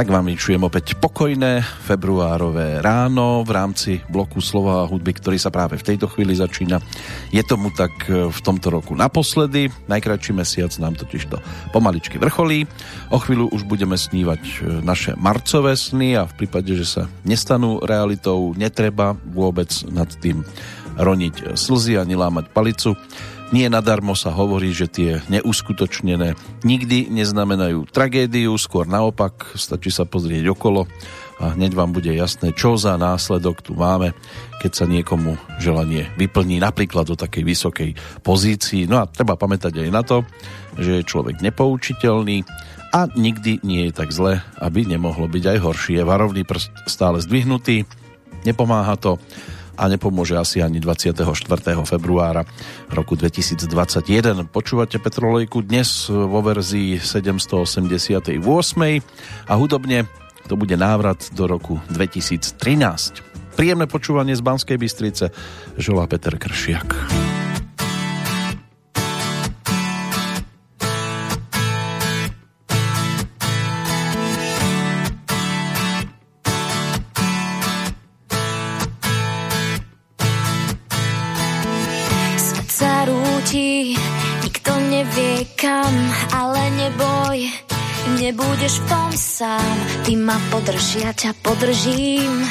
Tak vám vyčujem opäť pokojné februárové ráno v rámci bloku slova a hudby, ktorý sa práve v tejto chvíli začína. Je tomu tak e, v tomto roku naposledy. Najkračší mesiac nám totiž to pomaličky vrcholí. O chvíľu už budeme snívať e, naše marcové sny a v prípade, že sa nestanú realitou, netreba vôbec nad tým roniť slzy ani lámať palicu nie nadarmo sa hovorí, že tie neuskutočnené nikdy neznamenajú tragédiu, skôr naopak, stačí sa pozrieť okolo a hneď vám bude jasné, čo za následok tu máme, keď sa niekomu želanie vyplní napríklad do takej vysokej pozícii. No a treba pamätať aj na to, že je človek nepoučiteľný a nikdy nie je tak zle, aby nemohlo byť aj horšie. Varovný prst stále zdvihnutý, nepomáha to a nepomôže asi ani 24. februára roku 2021. Počúvate Petrolejku dnes vo verzii 788. a hudobne to bude návrat do roku 2013. Príjemné počúvanie z Banskej Bystrice žolá Peter Kršiak. Nebudeš v tom sám. Ty ma podrž, ja ťa podržím.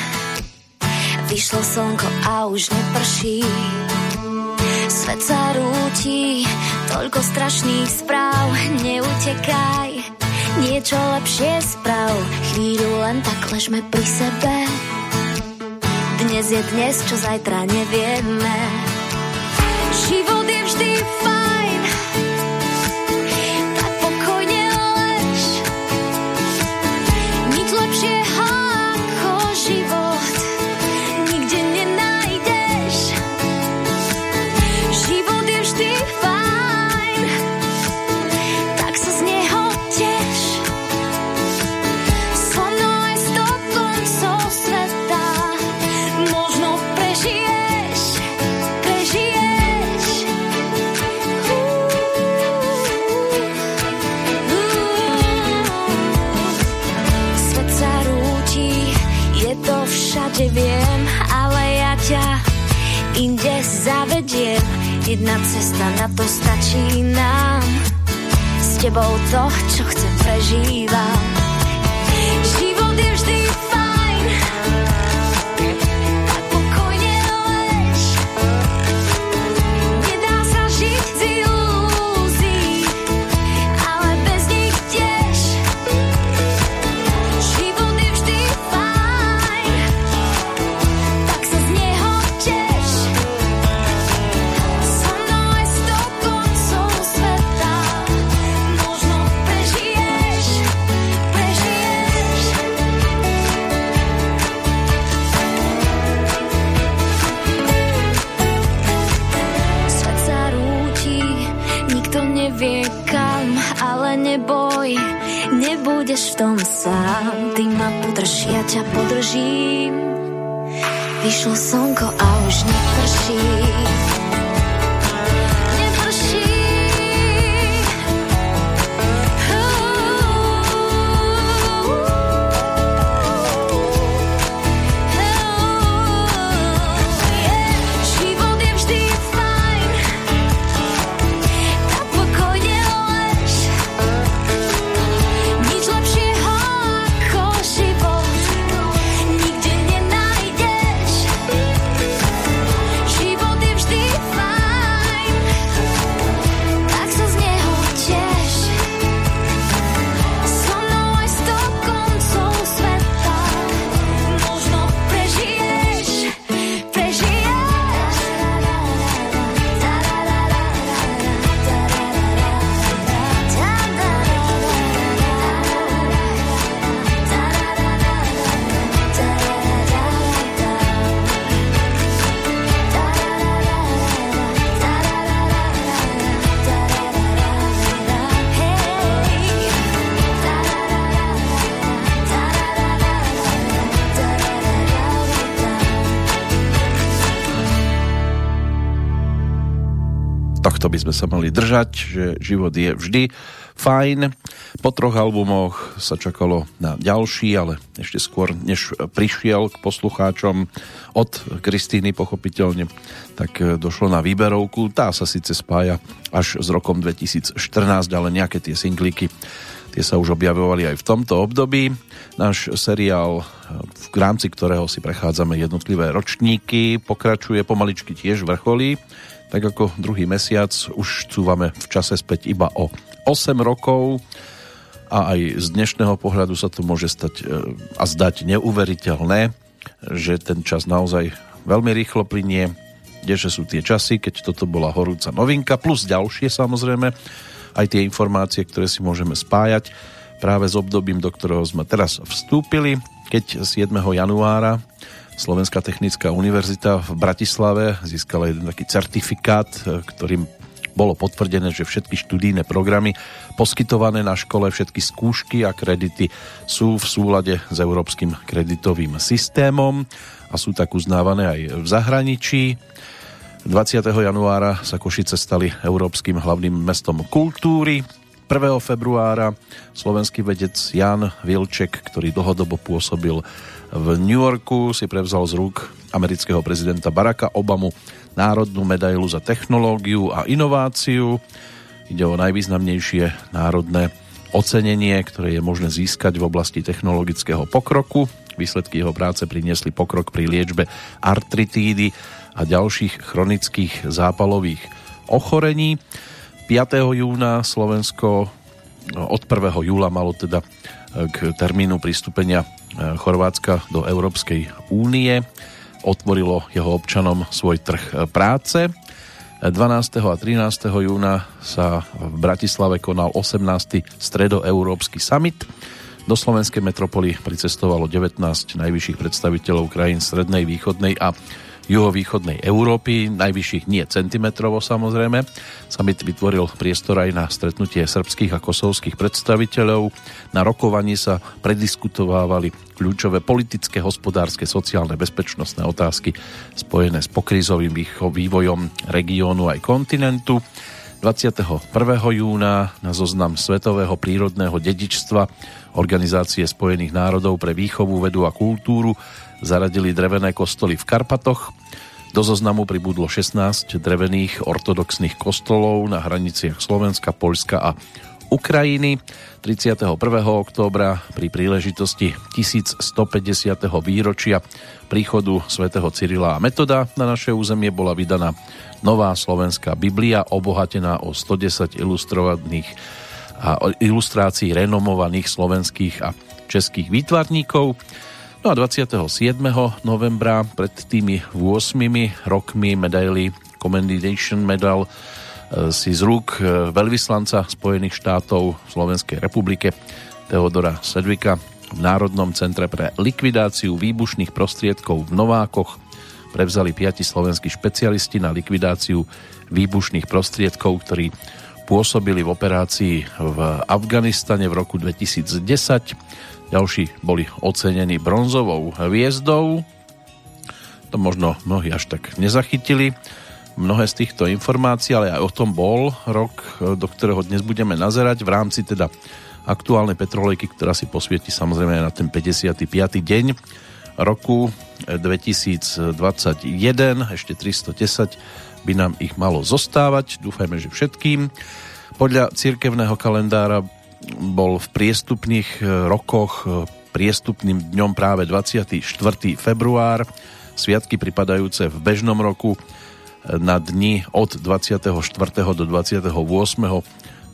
Vyšlo slnko a už neprší. Svet sa rúti, toľko strašných správ, neutekaj. Niečo lepšie sprav, chvíľu len tak ležme pri sebe. Dnes je dnes, čo zajtra nevieme. Život je vždy fajn. Jedna cesta na to stačí nám. S tebou to, čo chcem prežívať nebudeš v tom sám, ty ma podrž, ja ťa podržím. Vyšlo slnko a už neprší. Držať, že život je vždy fajn. Po troch albumoch sa čakalo na ďalší, ale ešte skôr, než prišiel k poslucháčom od Kristýny pochopiteľne, tak došlo na výberovku. Tá sa síce spája až s rokom 2014, ale nejaké tie singlíky Tie sa už objavovali aj v tomto období. Náš seriál, v rámci ktorého si prechádzame jednotlivé ročníky, pokračuje pomaličky tiež vrcholí. Tak ako druhý mesiac už cúvame v čase späť iba o 8 rokov a aj z dnešného pohľadu sa to môže stať e, a zdať neuveriteľné, že ten čas naozaj veľmi rýchlo plinie, kdeže sú tie časy, keď toto bola horúca novinka, plus ďalšie samozrejme, aj tie informácie, ktoré si môžeme spájať práve s obdobím, do ktorého sme teraz vstúpili, keď 7. januára Slovenská technická univerzita v Bratislave získala jeden taký certifikát, ktorým bolo potvrdené, že všetky študijné programy poskytované na škole, všetky skúšky a kredity sú v súlade s európskym kreditovým systémom a sú tak uznávané aj v zahraničí. 20. januára sa Košice stali európskym hlavným mestom kultúry. 1. februára slovenský vedec Jan Vilček, ktorý dlhodobo pôsobil v New Yorku, si prevzal z rúk amerického prezidenta Baracka Obamu národnú medailu za technológiu a inováciu. Ide o najvýznamnejšie národné ocenenie, ktoré je možné získať v oblasti technologického pokroku. Výsledky jeho práce priniesli pokrok pri liečbe artritídy a ďalších chronických zápalových ochorení. 5. júna Slovensko no, od 1. júla malo teda k termínu pristúpenia e, Chorvátska do Európskej únie. Otvorilo jeho občanom svoj trh e, práce. 12. a 13. júna sa v Bratislave konal 18. stredoeurópsky summit. Do slovenskej metropoly pricestovalo 19 najvyšších predstaviteľov krajín strednej, východnej a juhovýchodnej Európy, najvyšších nie centimetrovo samozrejme. Summit vytvoril priestor aj na stretnutie srbských a kosovských predstaviteľov. Na rokovaní sa prediskutovávali kľúčové politické, hospodárske, sociálne, bezpečnostné otázky spojené s pokrízovým vývojom regiónu aj kontinentu. 21. júna na zoznam Svetového prírodného dedičstva Organizácie spojených národov pre výchovu, vedu a kultúru zaradili drevené kostoly v Karpatoch. Do zoznamu pribudlo 16 drevených ortodoxných kostolov na hraniciach Slovenska, Poľska a Ukrajiny. 31. októbra pri príležitosti 1150. výročia príchodu svätého Cyrila a Metoda na naše územie bola vydaná nová slovenská Biblia obohatená o 110 ilustrovaných a ilustrácií renomovaných slovenských a českých výtvarníkov. No a 27. novembra pred tými 8 rokmi medaily Commendation Medal e, si z rúk e, veľvyslanca Spojených štátov v Slovenskej republike Teodora Sedvika v Národnom centre pre likvidáciu výbušných prostriedkov v Novákoch prevzali piati slovenskí špecialisti na likvidáciu výbušných prostriedkov, ktorí pôsobili v operácii v Afganistane v roku 2010 ďalší boli ocenení bronzovou hviezdou. To možno mnohí až tak nezachytili. Mnohé z týchto informácií, ale aj o tom bol rok, do ktorého dnes budeme nazerať v rámci teda aktuálnej petrolejky, ktorá si posvieti samozrejme na ten 55. deň roku 2021, ešte 310 by nám ich malo zostávať, dúfajme, že všetkým. Podľa cirkevného kalendára bol v priestupných e, rokoch e, priestupným dňom práve 24. február, sviatky pripadajúce v bežnom roku e, na dni od 24. do 28.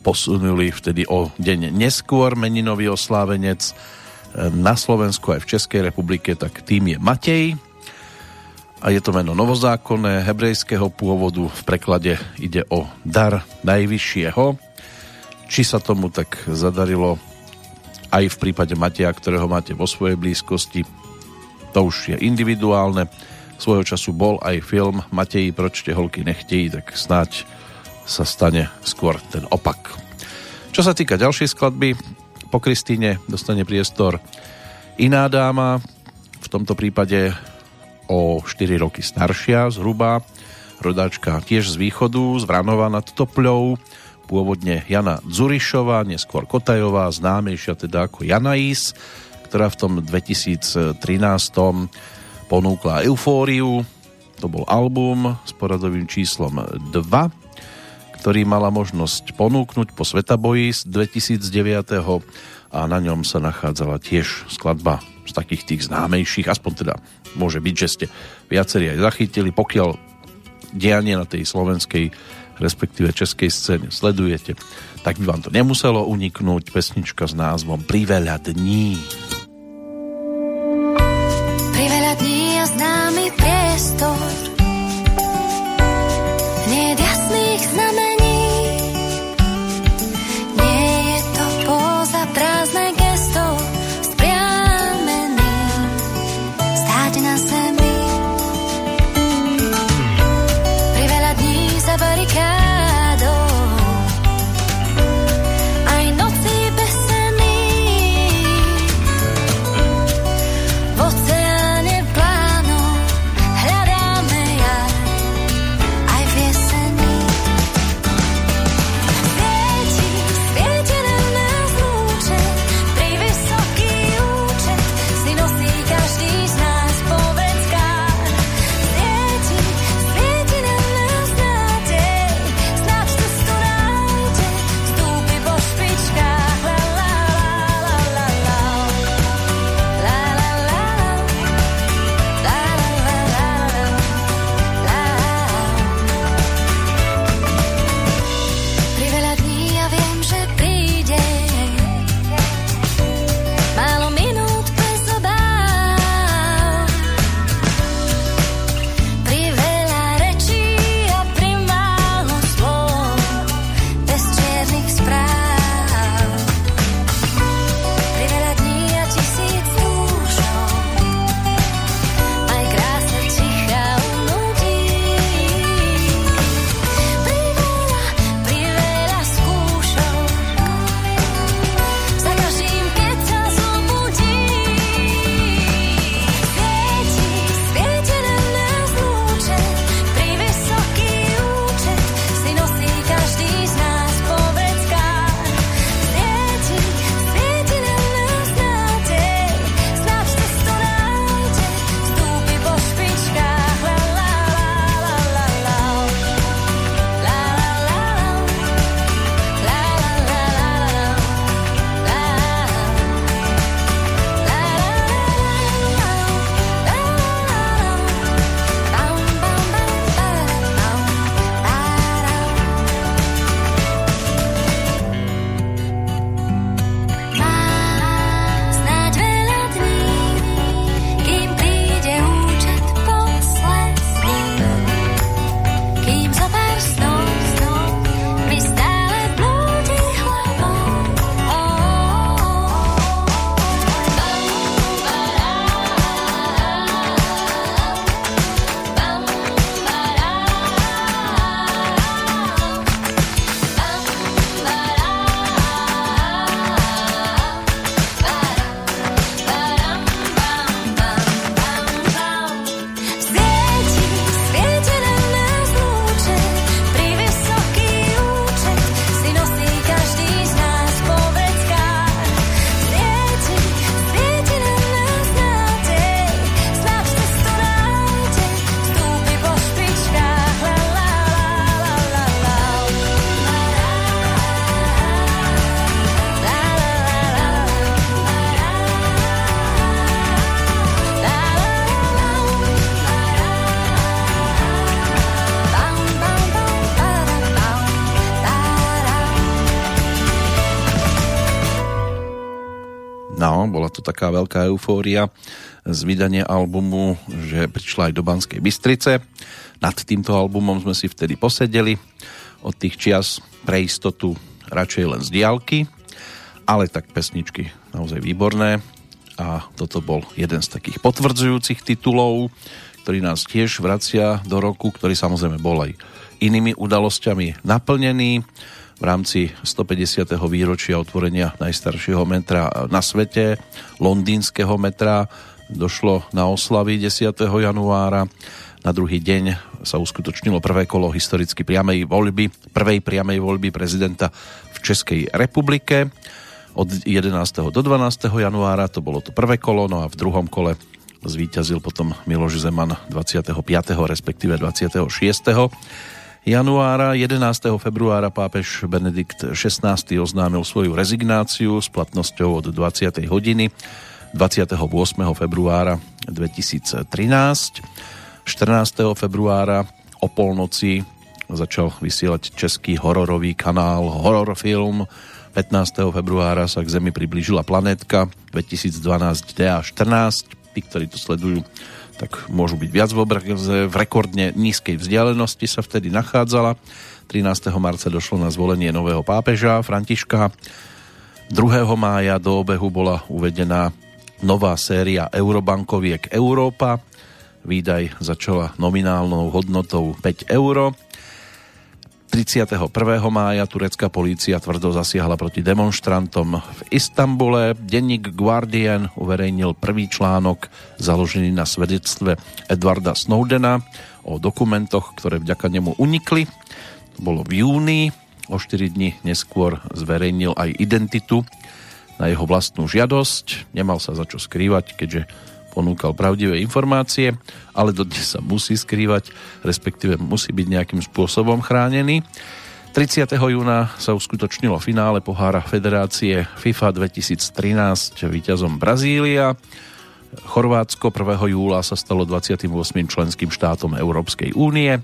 posunuli vtedy o deň neskôr meninový oslávenec na Slovensku aj v Českej republike, tak tým je Matej a je to meno novozákonné, hebrejského pôvodu, v preklade ide o dar najvyššieho či sa tomu tak zadarilo aj v prípade Mateja, ktorého máte vo svojej blízkosti, to už je individuálne. Svojho času bol aj film Mateji, proč tie holky nechtejí, tak snáď sa stane skôr ten opak. Čo sa týka ďalšej skladby, po Kristýne dostane priestor iná dáma, v tomto prípade o 4 roky staršia zhruba, rodáčka tiež z východu, z Vranova nad Topľou, pôvodne Jana Zurišová, neskôr Kotajová, známejšia teda ako Janais, ktorá v tom 2013 ponúkla Eufóriu, to bol album s poradovým číslom 2, ktorý mala možnosť ponúknuť po Svetaboji z 2009 a na ňom sa nachádzala tiež skladba z takých tých známejších, aspoň teda môže byť, že ste viacerí aj zachytili, pokiaľ dianie na tej slovenskej respektíve českej scéne sledujete, tak by vám to nemuselo uniknúť pesnička s názvom Priveľa dní. Taká veľká eufória z vydania albumu, že prišla aj do Banskej Bystrice. Nad týmto albumom sme si vtedy posedeli. Od tých čias pre istotu radšej len z diálky, ale tak pesničky naozaj výborné a toto bol jeden z takých potvrdzujúcich titulov, ktorý nás tiež vracia do roku, ktorý samozrejme bol aj inými udalosťami naplnený. v rámci 150. výročia otvorenia najstaršieho metra na svete, londýnskeho metra. Došlo na oslavy 10. januára. Na druhý deň sa uskutočnilo prvé kolo historicky priamej voľby, prvej priamej voľby prezidenta v Českej republike. Od 11. do 12. januára to bolo to prvé kolo, no a v druhom kole zvíťazil potom Miloš Zeman 25. respektíve 26 januára. 11. februára pápež Benedikt XVI oznámil svoju rezignáciu s platnosťou od 20. hodiny 28. februára 2013. 14. februára o polnoci začal vysielať český hororový kanál Horror Film. 15. februára sa k Zemi priblížila planétka 2012 DA14. Tí, ktorí to sledujú, tak môžu byť viac v obraze. V rekordne nízkej vzdialenosti sa vtedy nachádzala. 13. marca došlo na zvolenie nového pápeža Františka. 2. mája do obehu bola uvedená nová séria Eurobankoviek Európa. Výdaj začala nominálnou hodnotou 5 euro. 31. mája turecká polícia tvrdo zasiahla proti demonstrantom v Istambule. Denník Guardian uverejnil prvý článok založený na svedectve Edwarda Snowdena o dokumentoch, ktoré vďaka nemu unikli. To bolo v júni. O 4 dní neskôr zverejnil aj identitu na jeho vlastnú žiadosť. Nemal sa za čo skrývať, keďže ponúkal pravdivé informácie, ale dodnes sa musí skrývať, respektíve musí byť nejakým spôsobom chránený. 30. júna sa uskutočnilo finále pohára Federácie FIFA 2013 víťazom Brazília. Chorvátsko 1. júla sa stalo 28. členským štátom Európskej únie.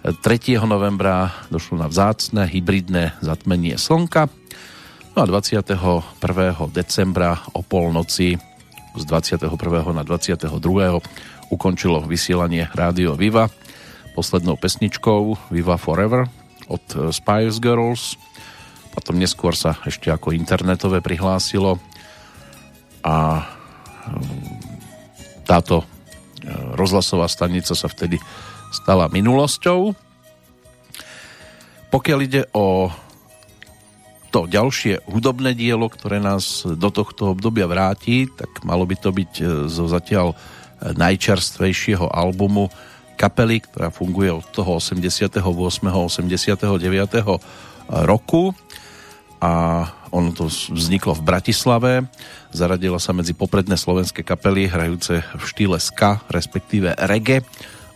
3. novembra došlo na vzácne hybridné zatmenie slnka. No a 21. decembra o polnoci z 21. na 22. ukončilo vysielanie Rádio Viva poslednou pesničkou Viva Forever od eh, Spice Girls. Potom neskôr sa ešte ako internetové prihlásilo a eh, táto eh, rozhlasová stanica sa vtedy stala minulosťou. Pokiaľ ide o to ďalšie hudobné dielo, ktoré nás do tohto obdobia vráti, tak malo by to byť e, zo zatiaľ e, najčerstvejšieho albumu kapely, ktorá funguje od toho 88. 89. roku a ono to vzniklo v Bratislave, zaradila sa medzi popredné slovenské kapely hrajúce v štýle ska, respektíve reggae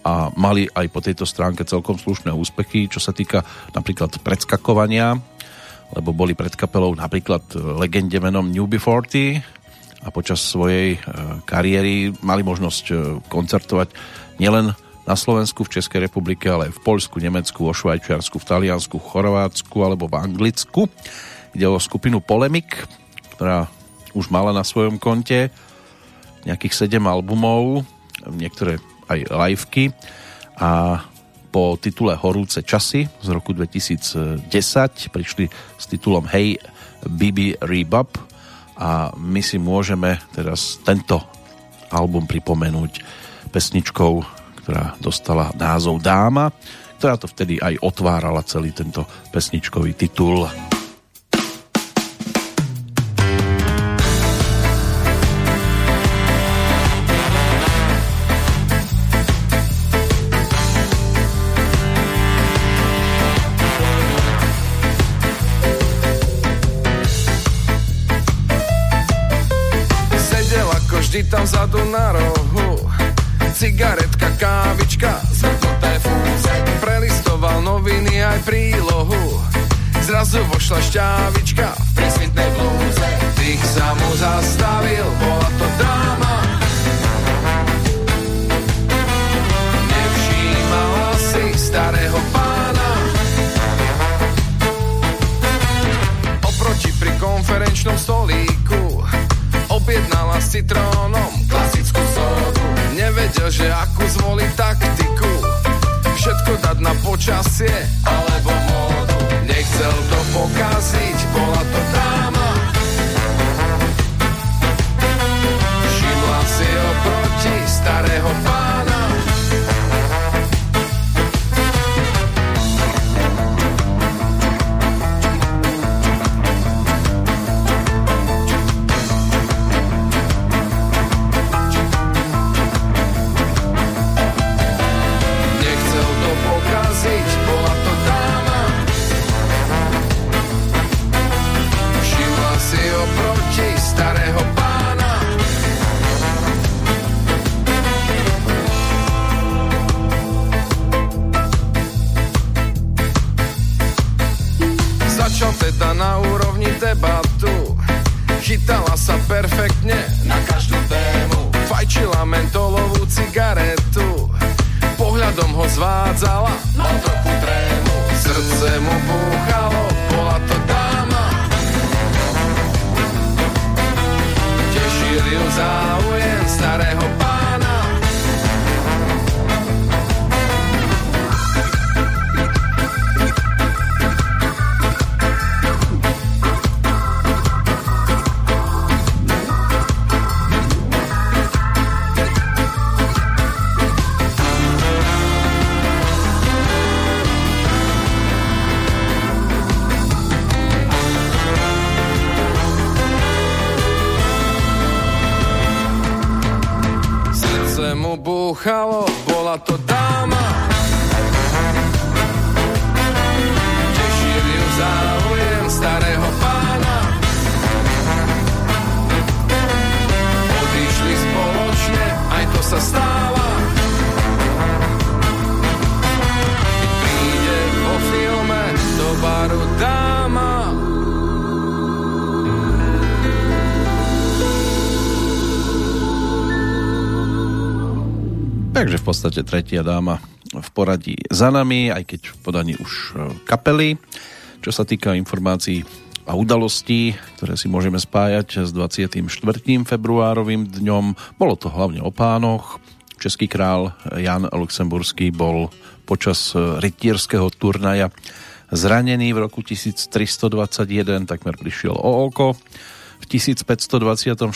a mali aj po tejto stránke celkom slušné úspechy, čo sa týka napríklad predskakovania lebo boli pred kapelou napríklad e, legende menom Newby 40 a počas svojej e, kariéry mali možnosť e, koncertovať nielen na Slovensku, v Českej republike, ale aj v Poľsku, Nemecku, vo Švajčiarsku, v Taliansku, Chorvátsku alebo v Anglicku. Ide o skupinu Polemik, ktorá už mala na svojom konte nejakých 7 albumov, niektoré aj liveky a po titule Horúce časy z roku 2010 prišli s titulom Hey Bibi Rebub a my si môžeme teraz tento album pripomenúť pesničkou, ktorá dostala názov Dáma, ktorá to vtedy aj otvárala celý tento pesničkový titul. Cigaretka, kávička, zvrtnuté fúze. Prelistoval noviny aj prílohu. Zrazu vošla šťávička v presvitnej blúze. Tých sa mu zastavil, bola to dáma Nevšímala si starého pána. Oproti pri konferenčnom stolíku objednala s citrónom. Že akú zvoli taktiku. Všetko dať na počasie alebo módu. Nechcel to pokaziť, bola to dáma. Všimla si oproti starého pána. Tretia dáma v poradí za nami, aj keď v podaní už e, kapely. Čo sa týka informácií a udalostí, ktoré si môžeme spájať s 24. februárovým dňom, bolo to hlavne o pánoch. Český král Jan Luxemburský bol počas e, rytierského turnaja zranený v roku 1321, takmer prišiel o oko. V 1526.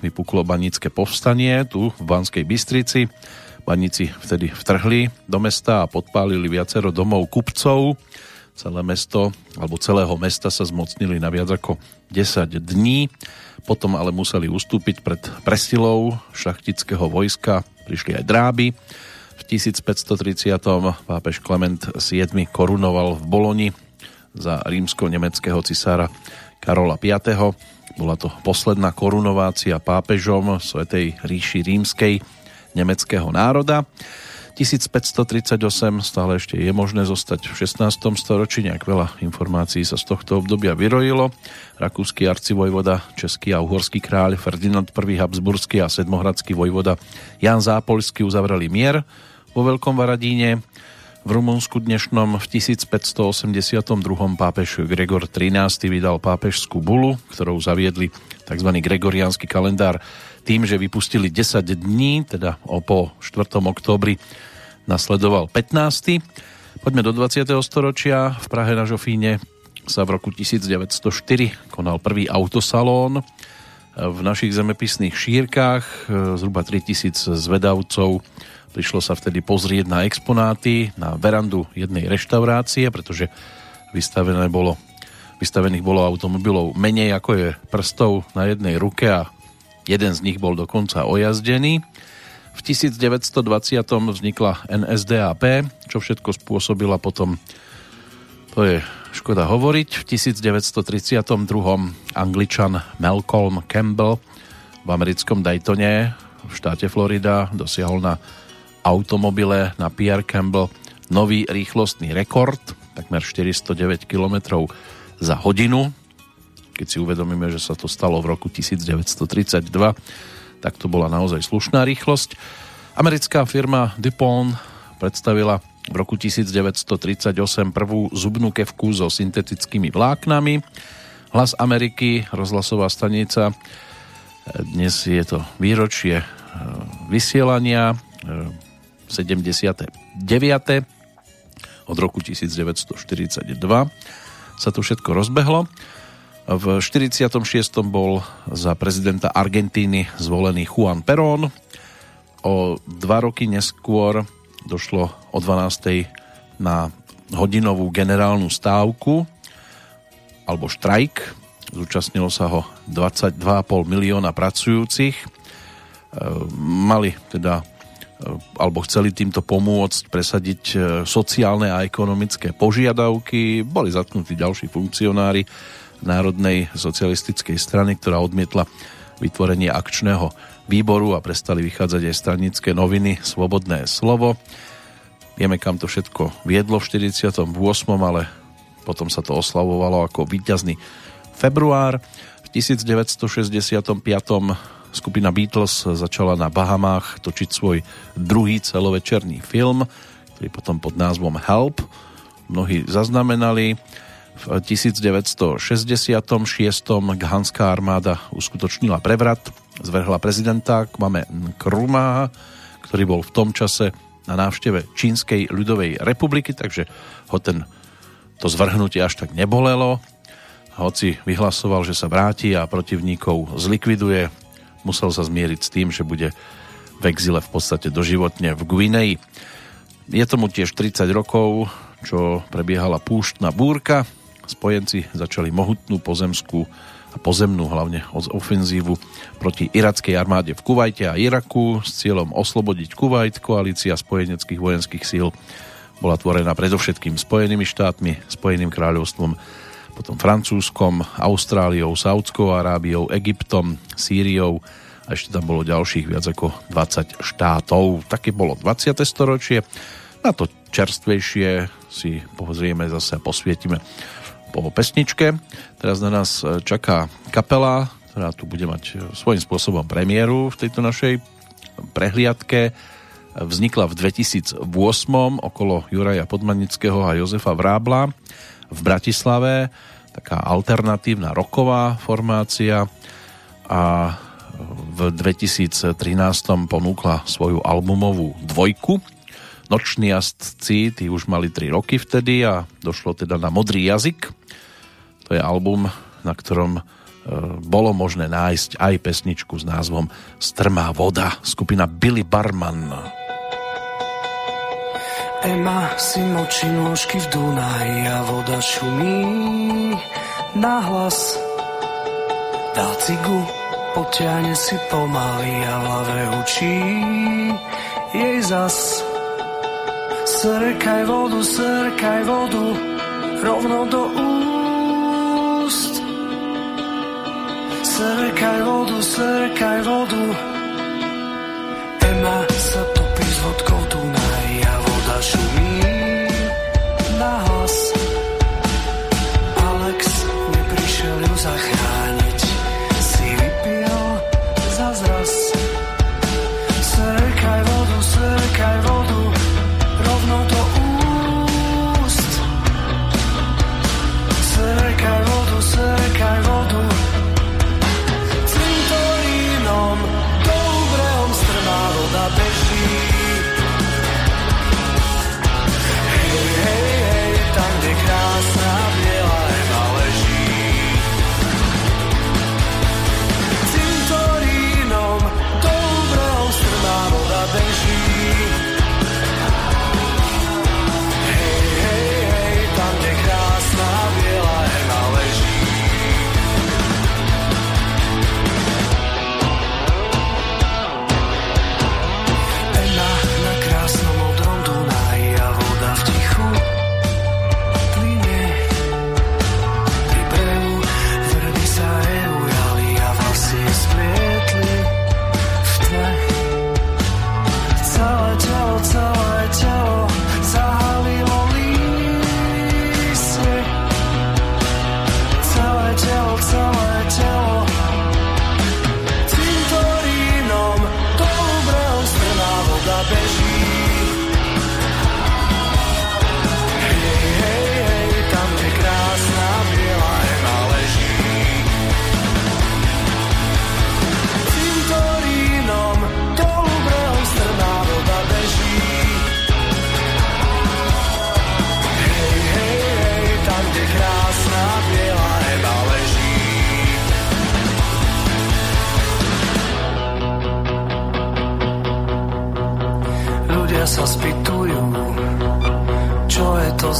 vypuklo banické povstanie tu v Banskej Bystrici Baníci vtedy vtrhli do mesta a podpálili viacero domov kupcov. Celé mesto, alebo celého mesta sa zmocnili na viac ako 10 dní. Potom ale museli ustúpiť pred presilou šachtického vojska. Prišli aj dráby. V 1530. pápež Klement VII korunoval v Boloni za rímsko-nemeckého cisára Karola V. Bola to posledná korunovácia pápežom Svetej ríši rímskej nemeckého národa. 1538 stále ešte je možné zostať v 16. storočí, nejak veľa informácií sa z tohto obdobia vyrojilo. Rakúsky arcivojvoda, český a uhorský kráľ Ferdinand I. Habsburský a sedmohradský vojvoda Jan Zápolský uzavreli mier vo Veľkom Varadíne. V Rumunsku dnešnom v 1582. pápež Gregor XIII. vydal pápežskú bulu, ktorou zaviedli tzv. gregoriánsky kalendár tým, že vypustili 10 dní, teda o po 4. októbri nasledoval 15. Poďme do 20. storočia. V Prahe na Žofíne sa v roku 1904 konal prvý autosalón. V našich zemepisných šírkach zhruba 3000 zvedavcov prišlo sa vtedy pozrieť na exponáty na verandu jednej reštaurácie, pretože vystavené bolo, vystavených bolo automobilov menej ako je prstov na jednej ruke a Jeden z nich bol dokonca ojazdený. V 1920 vznikla NSDAP, čo všetko spôsobila potom, to je škoda hovoriť, v 1932 angličan Malcolm Campbell v americkom Daytone v štáte Florida dosiahol na automobile na Pierre Campbell nový rýchlostný rekord, takmer 409 km za hodinu, keď si uvedomíme, že sa to stalo v roku 1932, tak to bola naozaj slušná rýchlosť. Americká firma DuPont predstavila v roku 1938 prvú zubnú kevku so syntetickými vláknami. Hlas Ameriky, rozhlasová stanica, dnes je to výročie e, vysielania 79. E, od roku 1942 sa to všetko rozbehlo. V 46. bol za prezidenta Argentíny zvolený Juan Perón. O dva roky neskôr došlo o 12. na hodinovú generálnu stávku alebo štrajk. Zúčastnilo sa ho 22,5 milióna pracujúcich. E, mali teda alebo chceli týmto pomôcť presadiť e, sociálne a ekonomické požiadavky. Boli zatknutí ďalší funkcionári Národnej socialistickej strany, ktorá odmietla vytvorenie akčného výboru a prestali vychádzať aj stranické noviny Svobodné slovo. Vieme, kam to všetko viedlo v 48., ale potom sa to oslavovalo ako víťazný február. V 1965 skupina Beatles začala na Bahamách točiť svoj druhý celovečerný film, ktorý potom pod názvom Help mnohí zaznamenali. V 1966. Ghanská armáda uskutočnila prevrat, zvrhla prezidenta Kwame Nkrumah, ktorý bol v tom čase na návšteve Čínskej ľudovej republiky, takže ho ten, to zvrhnutie až tak nebolelo. Hoci vyhlasoval, že sa vráti a protivníkov zlikviduje, musel sa zmieriť s tým, že bude v exile v podstate doživotne v Guineji. Je tomu tiež 30 rokov, čo prebiehala púštna búrka spojenci začali mohutnú pozemskú a pozemnú hlavne ofenzívu proti irackej armáde v Kuvajte a Iraku s cieľom oslobodiť Kuvajt. Koalícia spojeneckých vojenských síl bola tvorená predovšetkým Spojenými štátmi, Spojeným kráľovstvom, potom Francúzskom, Austráliou, Saudskou Arábiou, Egyptom, Sýriou a ešte tam bolo ďalších viac ako 20 štátov. Také bolo 20. storočie. Na to čerstvejšie si pozrieme zase a posvietime po pesničke. Teraz na nás e, čaká kapela, ktorá tu bude mať e, svojím spôsobom premiéru v tejto našej prehliadke. Vznikla v 2008 okolo Juraja Podmanického a Jozefa Vrábla v Bratislave. Taká alternatívna roková formácia a v 2013 ponúkla svoju albumovú dvojku Noční jazdci, tí už mali 3 roky vtedy a došlo teda na Modrý jazyk. To je album, na ktorom e, bolo možné nájsť aj pesničku s názvom Strmá voda, skupina Billy Barman. Ema si močí nôžky v Dunaji a voda šumí nahlas. Dá cigu, potiahne si pomaly a v hlave učí jej zas Srkaj vodu, srkaj vodu, rovno do úst. Srkaj vodu, srkaj vodu,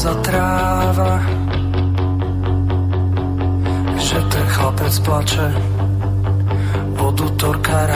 za tráva, že ten chlapec plače od útorka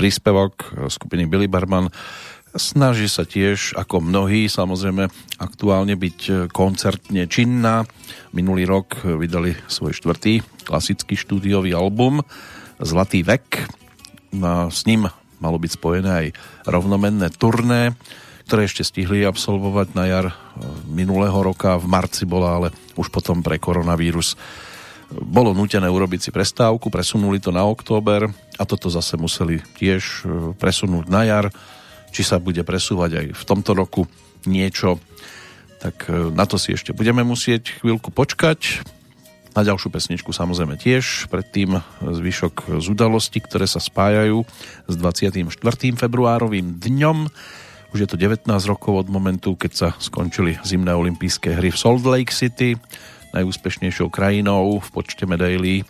príspevok skupiny Billy Barman. Snaží sa tiež, ako mnohí, samozrejme, aktuálne byť koncertne činná. Minulý rok vydali svoj štvrtý klasický štúdiový album Zlatý vek. A s ním malo byť spojené aj rovnomenné turné, ktoré ešte stihli absolvovať na jar minulého roka. V marci bola ale už potom pre koronavírus bolo nutené urobiť si prestávku, presunuli to na október a toto zase museli tiež e, presunúť na jar. Či sa bude presúvať aj v tomto roku niečo, tak e, na to si ešte budeme musieť chvíľku počkať. Na ďalšiu pesničku samozrejme tiež, predtým zvyšok z udalostí, ktoré sa spájajú s 24. februárovým dňom. Už je to 19 rokov od momentu, keď sa skončili zimné olympijské hry v Salt Lake City Najúspešnejšou krajinou v počte medailí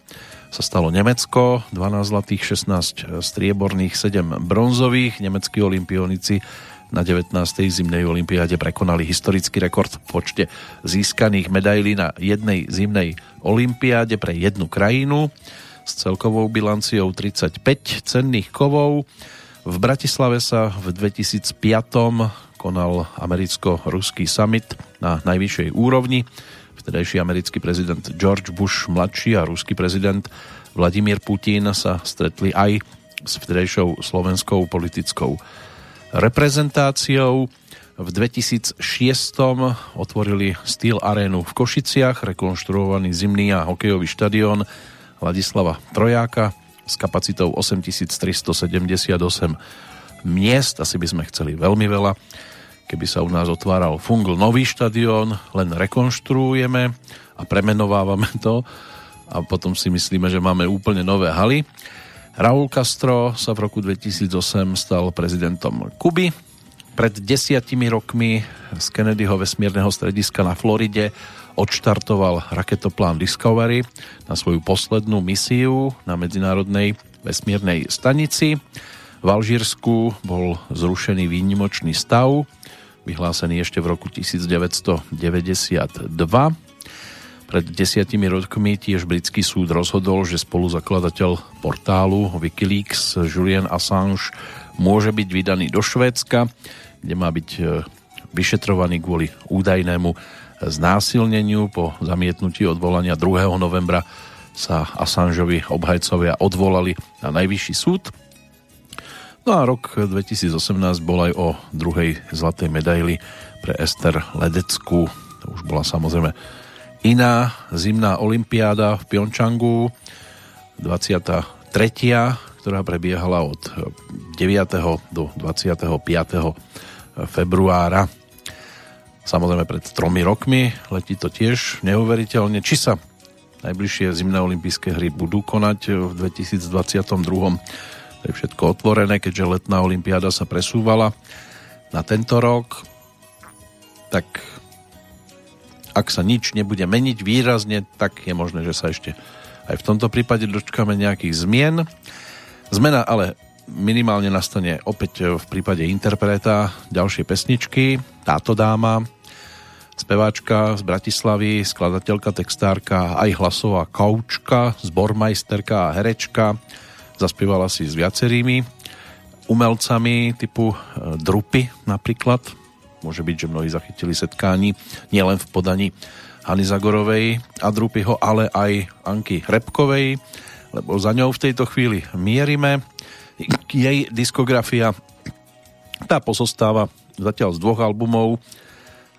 sa stalo Nemecko, 12 zlatých, 16 strieborných, 7 bronzových. Nemeckí olimpionici na 19. zimnej olympiáde prekonali historický rekord v počte získaných medailí na jednej zimnej olympiáde pre jednu krajinu s celkovou bilanciou 35 cenných kovov. V Bratislave sa v 2005 konal americko-ruský summit na najvyššej úrovni Vtedajší americký prezident George Bush mladší a ruský prezident Vladimír Putin sa stretli aj s vtedajšou slovenskou politickou reprezentáciou. V 2006 otvorili Steel Arenu v Košiciach, rekonštruovaný zimný a hokejový štadión Vladislava Trojáka s kapacitou 8378 miest. Asi by sme chceli veľmi veľa keby sa u nás otváral fungl nový štadión, len rekonštruujeme a premenovávame to a potom si myslíme, že máme úplne nové haly. Raúl Castro sa v roku 2008 stal prezidentom Kuby. Pred desiatimi rokmi z Kennedyho vesmírneho strediska na Floride odštartoval raketoplán Discovery na svoju poslednú misiu na medzinárodnej vesmírnej stanici. V Alžírsku bol zrušený výnimočný stav vyhlásený ešte v roku 1992. Pred desiatimi rokmi tiež britský súd rozhodol, že spoluzakladateľ portálu Wikileaks Julian Assange môže byť vydaný do Švédska, kde má byť e, vyšetrovaný kvôli údajnému znásilneniu. Po zamietnutí odvolania 2. novembra sa Assangeovi obhajcovia odvolali na najvyšší súd No a rok 2018 bol aj o druhej zlatej medaili pre Ester Ledecku. To už bola samozrejme iná zimná olimpiáda v Pjončangu, 23. ktorá prebiehala od 9. do 25. februára. Samozrejme pred tromi rokmi letí to tiež neuveriteľne. Či sa najbližšie zimné olympijské hry budú konať v 2022 to je všetko otvorené, keďže letná olimpiáda sa presúvala na tento rok. Tak ak sa nič nebude meniť výrazne, tak je možné, že sa ešte aj v tomto prípade dočkáme nejakých zmien. Zmena ale minimálne nastane opäť v prípade interpreta ďalšie pesničky. Táto dáma, speváčka z Bratislavy, skladateľka, textárka, aj hlasová kaučka, zbormajsterka a herečka, Zaspievala si s viacerými umelcami typu e, Drupy napríklad. Môže byť, že mnohí zachytili setkání nielen v podaní Hany Zagorovej a Drupyho, ale aj Anky Repkovej, lebo za ňou v tejto chvíli mierime. Jej diskografia tá pozostáva zatiaľ z dvoch albumov.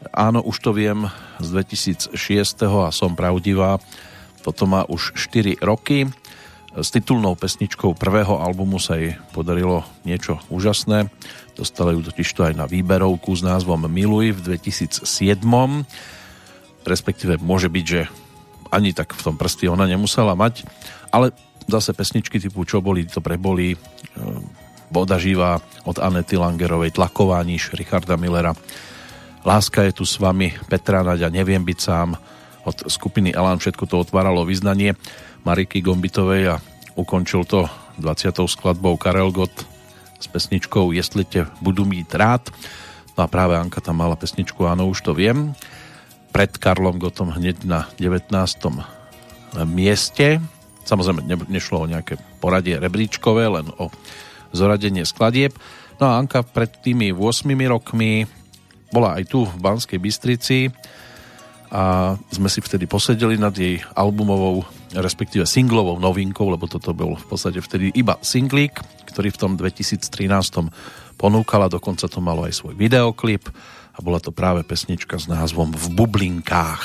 Áno, už to viem, z 2006. a som pravdivá. Toto má už 4 roky. S titulnou pesničkou prvého albumu sa jej podarilo niečo úžasné. Dostala ju totiž to aj na výberovku s názvom Miluj v 2007. Respektíve môže byť, že ani tak v tom prsty ona nemusela mať, ale zase pesničky typu Čo boli, to preboli, e, Voda živá od Anety Langerovej, Tlaková níž Richarda Millera, Láska je tu s vami, Petra Naďa, Neviem byť sám, od skupiny Elan všetko to otváralo vyznanie Mariky Gombitovej a ukončil to 20. skladbou Karel Gott s pesničkou Jestli te budu mít rád. No a práve Anka tam mala pesničku Áno, už to viem. Pred Karlom Gottom hneď na 19. mieste. Samozrejme, nešlo o nejaké poradie rebríčkové, len o zoradenie skladieb. No a Anka pred tými 8 rokmi bola aj tu v Banskej Bystrici a sme si vtedy posedeli nad jej albumovou, respektíve singlovou novinkou, lebo toto bol v podstate vtedy iba singlík, ktorý v tom 2013 ponúkala, dokonca to malo aj svoj videoklip a bola to práve pesnička s názvom V bublinkách.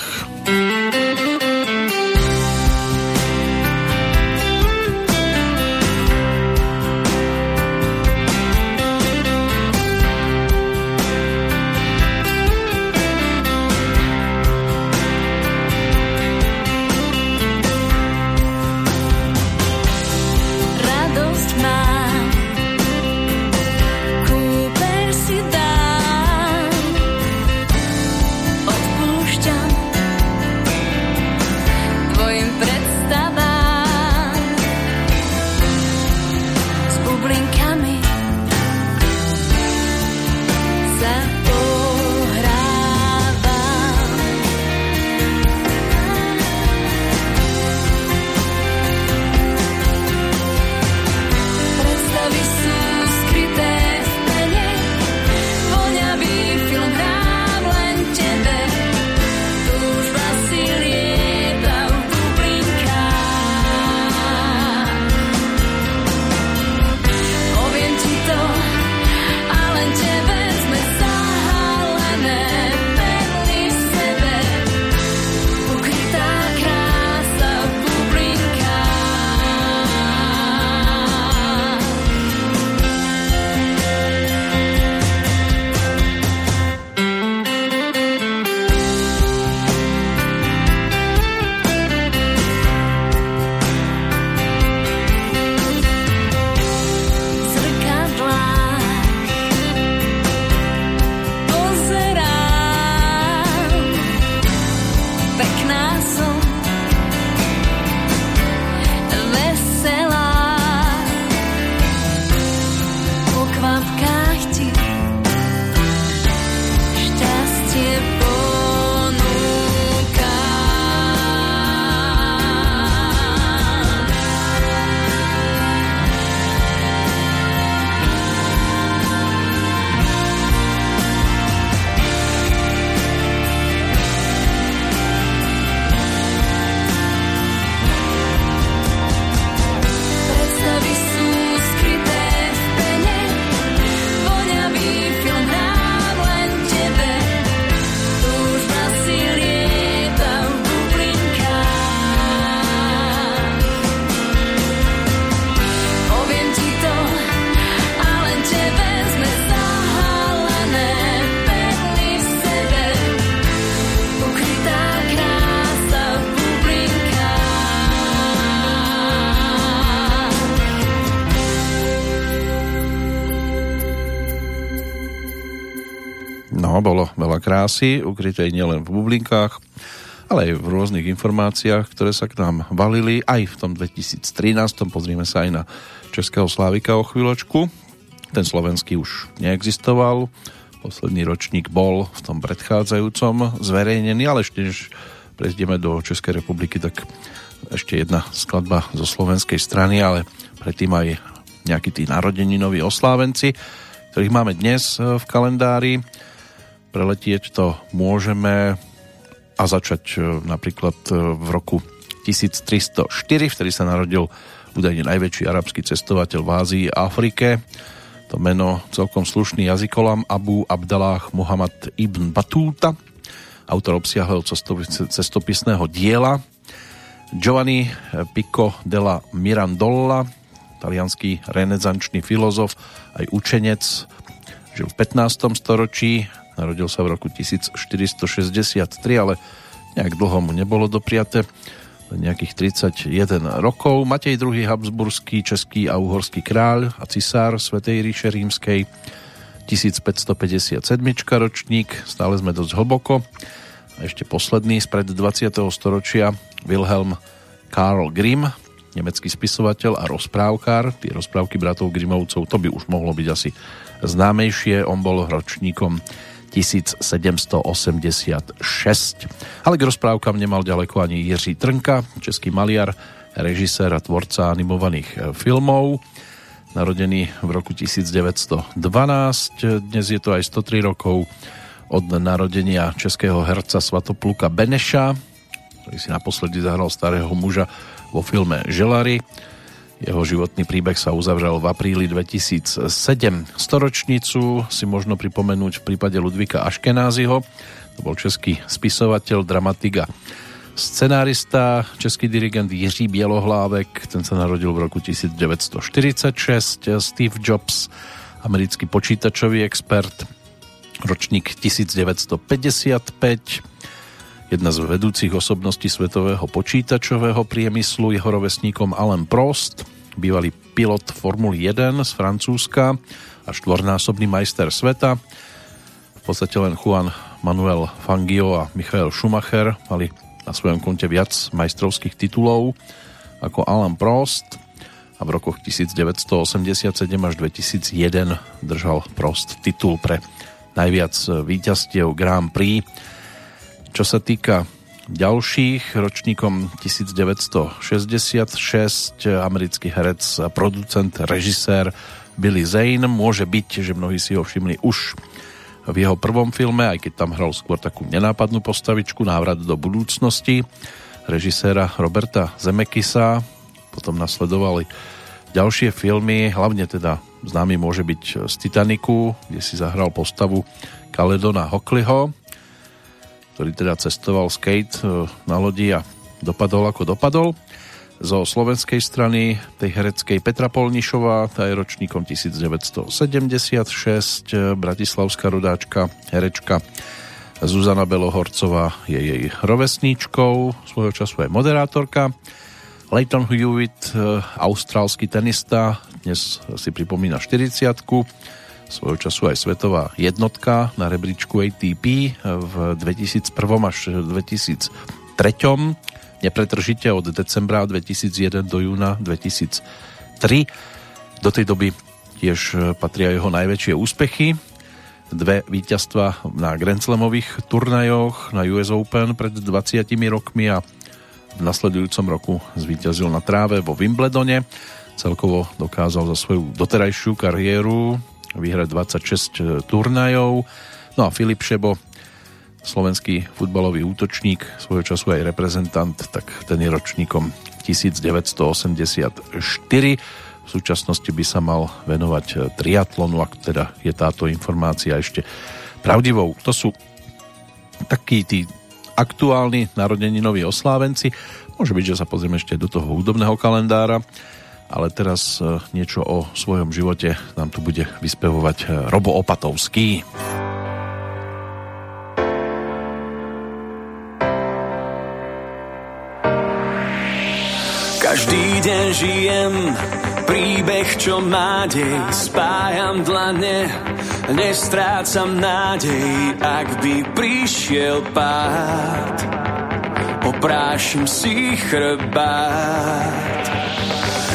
Krásy, ukrytej nielen v bublinkách, ale aj v rôznych informáciách, ktoré sa k nám valili aj v tom 2013. Pozrime sa aj na Českého Slávika o chvíľočku. Ten slovenský už neexistoval. Posledný ročník bol v tom predchádzajúcom zverejnený, ale ešte než prejdeme do Českej republiky, tak ešte jedna skladba zo slovenskej strany, ale predtým aj nejakí tí narodeninoví oslávenci, ktorých máme dnes v kalendári preletieť to môžeme a začať e, napríklad e, v roku 1304, vtedy sa narodil údajne najväčší arabský cestovateľ v Ázii a Afrike. To meno celkom slušný jazykolam Abu Abdallah Muhammad ibn Batuta, autor obsiahleho cestopisného diela. Giovanni Pico della Mirandolla, talianský renesančný filozof, aj učenec, žil v 15. storočí, Narodil sa v roku 1463, ale nejak dlho mu nebolo dopriate, nejakých 31 rokov. Matej II. Habsburský, český a uhorský kráľ a cisár Svetej ríše rímskej 1557 ročník, stále sme dosť hlboko. A ešte posledný spred 20. storočia Wilhelm Karl Grimm, nemecký spisovateľ a rozprávkár. Tie rozprávky bratov Grimovcov, to by už mohlo byť asi známejšie. On bol ročníkom 1786. Ale k rozprávkam nemal ďaleko ani Jiří Trnka, český maliar, režisér a tvorca animovaných e, filmov. narodený v roku 1912. Dnes je to aj 103 rokov od narodenia českého herca Svatopluka Beneša, ktorý si naposledy zahral starého muža vo filme Želary. Jeho životný príbeh sa uzavrel v apríli 2007. Storočnicu si možno pripomenúť v prípade Ludvika Aškenáziho. To bol český spisovateľ, dramatik a scenárista, český dirigent Jiří Bielohlávek, ten sa narodil v roku 1946, Steve Jobs, americký počítačový expert, ročník 1955, jedna z vedúcich osobností svetového počítačového priemyslu, jeho rovesníkom Alan Prost, bývalý pilot Formuly 1 z Francúzska a štvornásobný majster sveta. V podstate len Juan Manuel Fangio a Michael Schumacher mali na svojom konte viac majstrovských titulov ako Alan Prost a v rokoch 1987 až 2001 držal Prost titul pre najviac víťazstiev Grand Prix. Čo sa týka ďalších, ročníkom 1966 americký herec, producent, režisér Billy Zane. Môže byť, že mnohí si ho všimli už v jeho prvom filme, aj keď tam hral skôr takú nenápadnú postavičku, návrat do budúcnosti režiséra Roberta Zemekisa. Potom nasledovali ďalšie filmy, hlavne teda známy môže byť z Titaniku, kde si zahral postavu Caledona Hocklyho, ktorý teda cestoval skate e, na lodi a dopadol ako dopadol zo slovenskej strany tej hereckej Petra Polnišová, tá je ročníkom 1976, bratislavská rodáčka, herečka Zuzana Belohorcová je jej rovesníčkou, svojho času je moderátorka. Leighton Hewitt, austrálsky tenista, dnes si pripomína 40 svojho času aj svetová jednotka na rebríčku ATP v 2001 až 2003 nepretržite od decembra 2001 do júna 2003. Do tej doby tiež e, patria jeho najväčšie úspechy. Dve víťazstva na Grand Slamových turnajoch na US Open pred 20 rokmi a v nasledujúcom roku zvíťazil na tráve vo Wimbledone. Celkovo dokázal za svoju doterajšiu kariéru vyhrať 26 e, turnajov. No a Filip Šebo slovenský futbalový útočník, svojho času aj reprezentant, tak ten je ročníkom 1984. V súčasnosti by sa mal venovať triatlonu, ak teda je táto informácia ešte pravdivou. To sú takí tí aktuálni narodeninoví oslávenci. Môže byť, že sa pozrieme ešte do toho hudobného kalendára, ale teraz e, niečo o svojom živote nám tu bude vyspevovať e, Robo Opatovský. Každý deň žijem príbeh, čo nádej Spájam dlane, nestrácam nádej Ak by prišiel pád. Oprášim si chrbát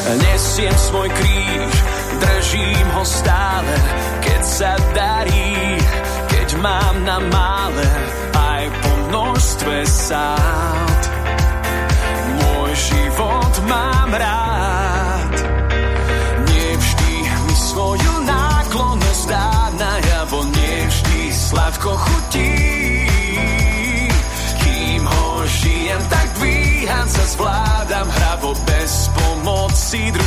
Nesiem svoj kríž, držím ho stále Keď sa darí, keď mám na mále Aj po množstve sád život mám rád. Nevždy mi svoju náklonnosť dá najavo, nevždy sladko chutí. Kým ho žijem, tak dvíham sa bez see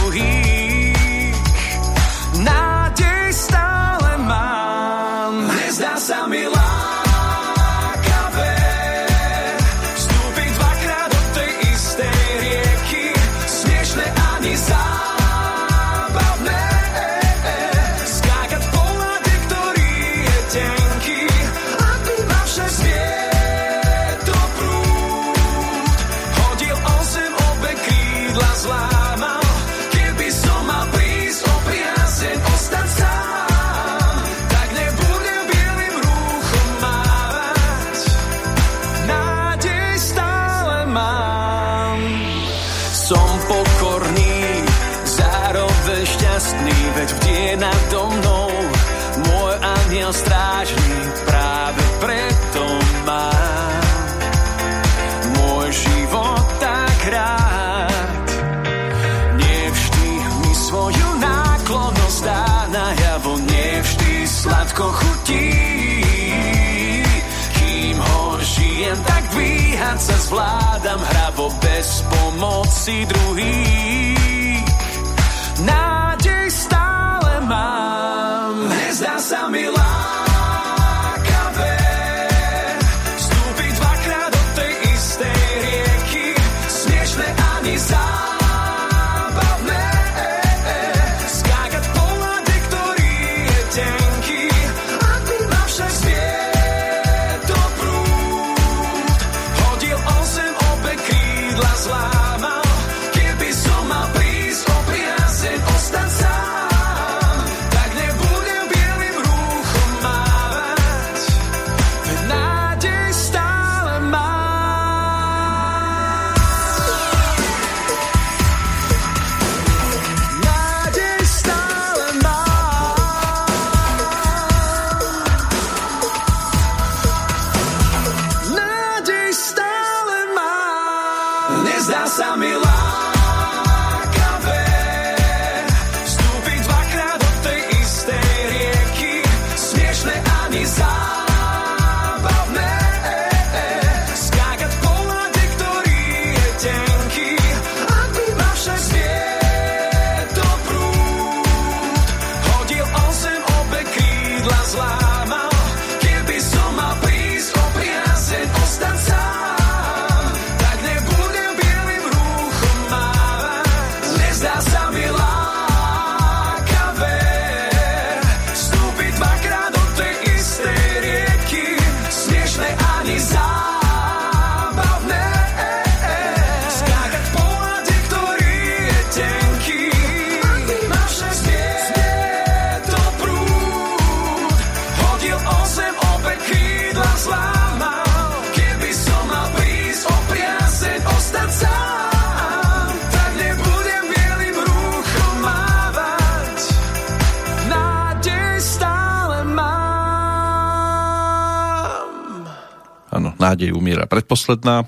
predposledná.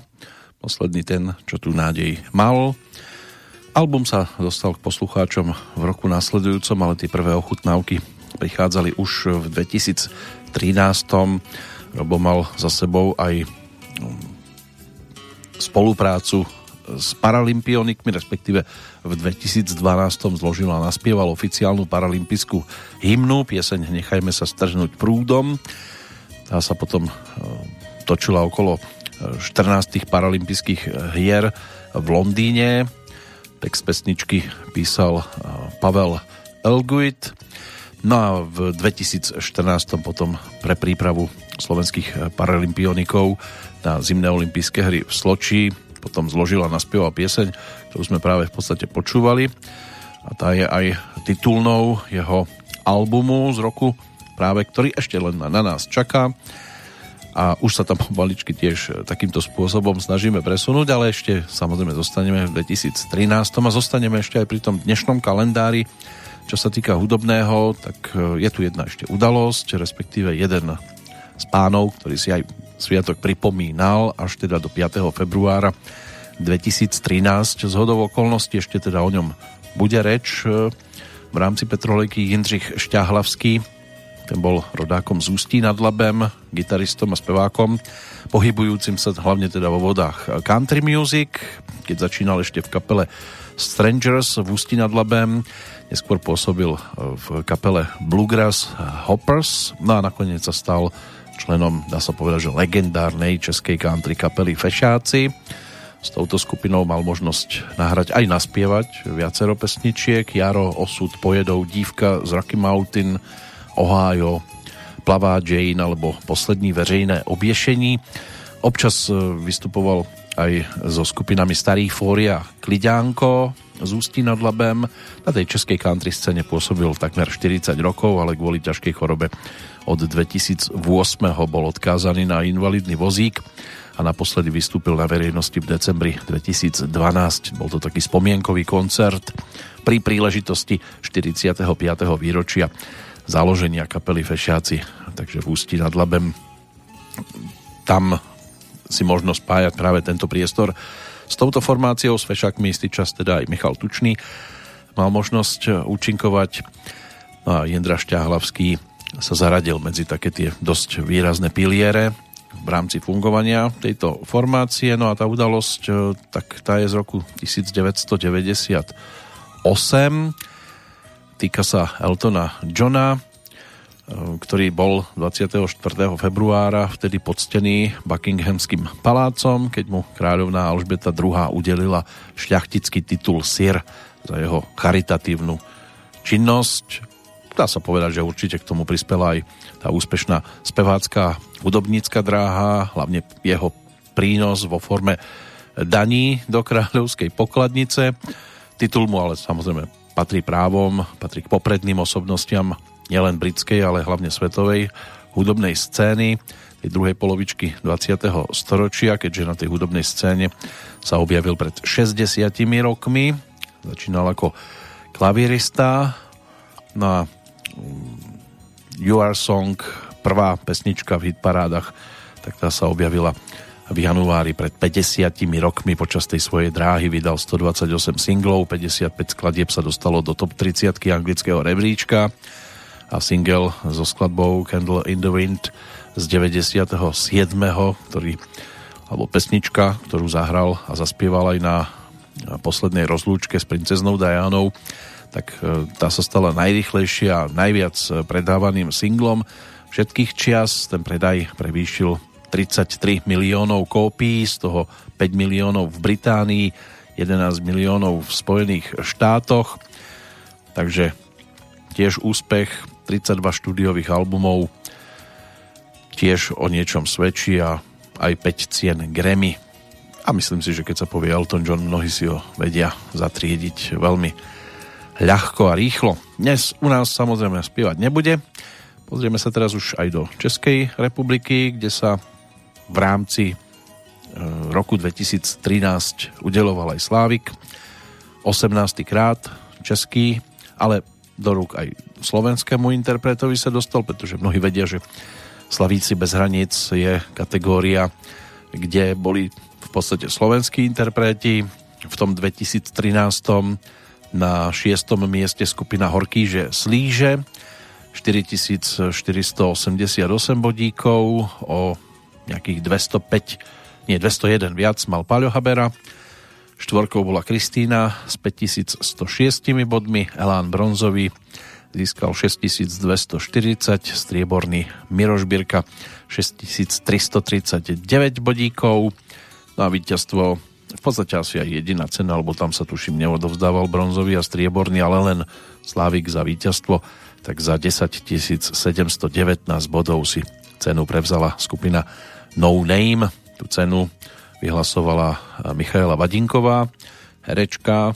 Posledný ten, čo tu nádej mal. Album sa dostal k poslucháčom v roku následujúcom, ale tie prvé ochutnávky prichádzali už v 2013. Robo mal za sebou aj um, spoluprácu s paralympionikmi, respektíve v 2012 zložil a naspieval oficiálnu paralympijskú hymnu, pieseň Nechajme sa strhnúť prúdom. Tá sa potom um, točila okolo 14. E, paralympijských e, hier v Londýne. Text pesničky písal e, Pavel Elguit. No a v 2014 potom pre prípravu slovenských paralympionikov na zimné olympijské hry v Sloči potom zložila na naspieval pieseň, ktorú sme práve v podstate počúvali. A tá je aj titulnou jeho albumu z roku práve, ktorý ešte len na nás čaká a už sa tam pomaličky tiež e, takýmto spôsobom snažíme presunúť, ale ešte samozrejme zostaneme v 2013 a zostaneme ešte aj pri tom dnešnom kalendári. Čo sa týka hudobného, tak e, je tu jedna ešte udalosť, respektíve jeden z pánov, ktorý si aj sviatok pripomínal až teda do 5. februára 2013. Z hodov okolností ešte teda o ňom bude reč e, v rámci Petrolejky Jindřich Šťahlavský, ten bol rodákom z Ústí nad Labem, gitaristom a spevákom, pohybujúcim sa hlavne teda vo vodách country music, keď začínal ešte v kapele Strangers v Ústí nad Labem, neskôr pôsobil v kapele Bluegrass Hoppers, no a nakoniec sa stal členom, dá sa povedať, že legendárnej českej country kapely Fešáci. S touto skupinou mal možnosť nahrať aj naspievať viacero pesničiek. Jaro, Osud, Pojedou, Dívka z Rocky Mountain, Ohio, Plavá Jane alebo Poslední veřejné obješení. Občas e, vystupoval aj so skupinami Starý Fória Kliďánko z Ústí nad Labem. Na tej českej country scéne pôsobil takmer 40 rokov, ale kvôli ťažkej chorobe od 2008 bol odkázaný na invalidný vozík a naposledy vystúpil na verejnosti v decembri 2012. Bol to taký spomienkový koncert pri príležitosti 45. výročia založenia kapely Fešiaci, takže v Ústí nad Labem tam si možno spájať práve tento priestor s touto formáciou, s Fešakmi istý čas teda aj Michal Tučný mal možnosť účinkovať no a Jendra Šťahlavský sa zaradil medzi také tie dosť výrazné piliere v rámci fungovania tejto formácie. No a tá udalosť, e, tak tá je z roku 1998. Týka sa Eltona Johna, e, ktorý bol 24. februára vtedy poctený Buckinghamským palácom, keď mu kráľovná Alžbeta II udelila šľachtický titul Sir za jeho charitatívnu činnosť. Dá sa povedať, že určite k tomu prispela aj tá úspešná spevácká hudobnícka dráha, hlavne jeho prínos vo forme daní do kráľovskej pokladnice. Titul mu ale samozrejme patrí právom, patrí k popredným osobnostiam nielen britskej, ale hlavne svetovej hudobnej scény tej druhej polovičky 20. storočia, keďže na tej hudobnej scéne sa objavil pred 60 rokmi. Začínal ako klavírista, no a You Are Song, prvá pesnička v hitparádach, tak tá sa objavila v januári pred 50 rokmi počas tej svojej dráhy vydal 128 singlov, 55 skladieb sa dostalo do top 30 anglického rebríčka a single so skladbou Candle in the Wind z 97. ktorý alebo pesnička, ktorú zahral a zaspieval aj na poslednej rozlúčke s princeznou Dianou tak e, tá sa stala najrychlejšia a najviac predávaným singlom všetkých čias. Ten predaj prevýšil 33 miliónov kópií, z toho 5 miliónov v Británii, 11 miliónov v Spojených štátoch. Takže tiež úspech, 32 štúdiových albumov, tiež o niečom svedčí a aj 5 cien Grammy. A myslím si, že keď sa povie Elton John, mnohí si ho vedia zatriediť veľmi ľahko a rýchlo. Dnes u nás samozrejme spievať nebude. Pozrieme sa teraz už aj do Českej republiky, kde sa v rámci e, roku 2013 udeloval aj Slávik. 18. krát český, ale do rúk aj slovenskému interpretovi sa dostal, pretože mnohí vedia, že Slavíci bez hraníc je kategória, kde boli v podstate slovenskí interpreti. V tom 2013 na šiestom mieste skupina Horkýže Slíže 4488 bodíkov o nejakých 205 nie 201 viac mal Paľo Habera. Štvorkou bola Kristýna s 5106 bodmi Elán Bronzový získal 6240 strieborný Miroš Birka 6339 bodíkov. No a víťazstvo v podstate asi aj jediná cena, lebo tam sa tuším neodovzdával bronzový a strieborný, ale len Slávik za víťazstvo, tak za 10 719 bodov si cenu prevzala skupina No Name. Tú cenu vyhlasovala Michaela Vadinková, herečka,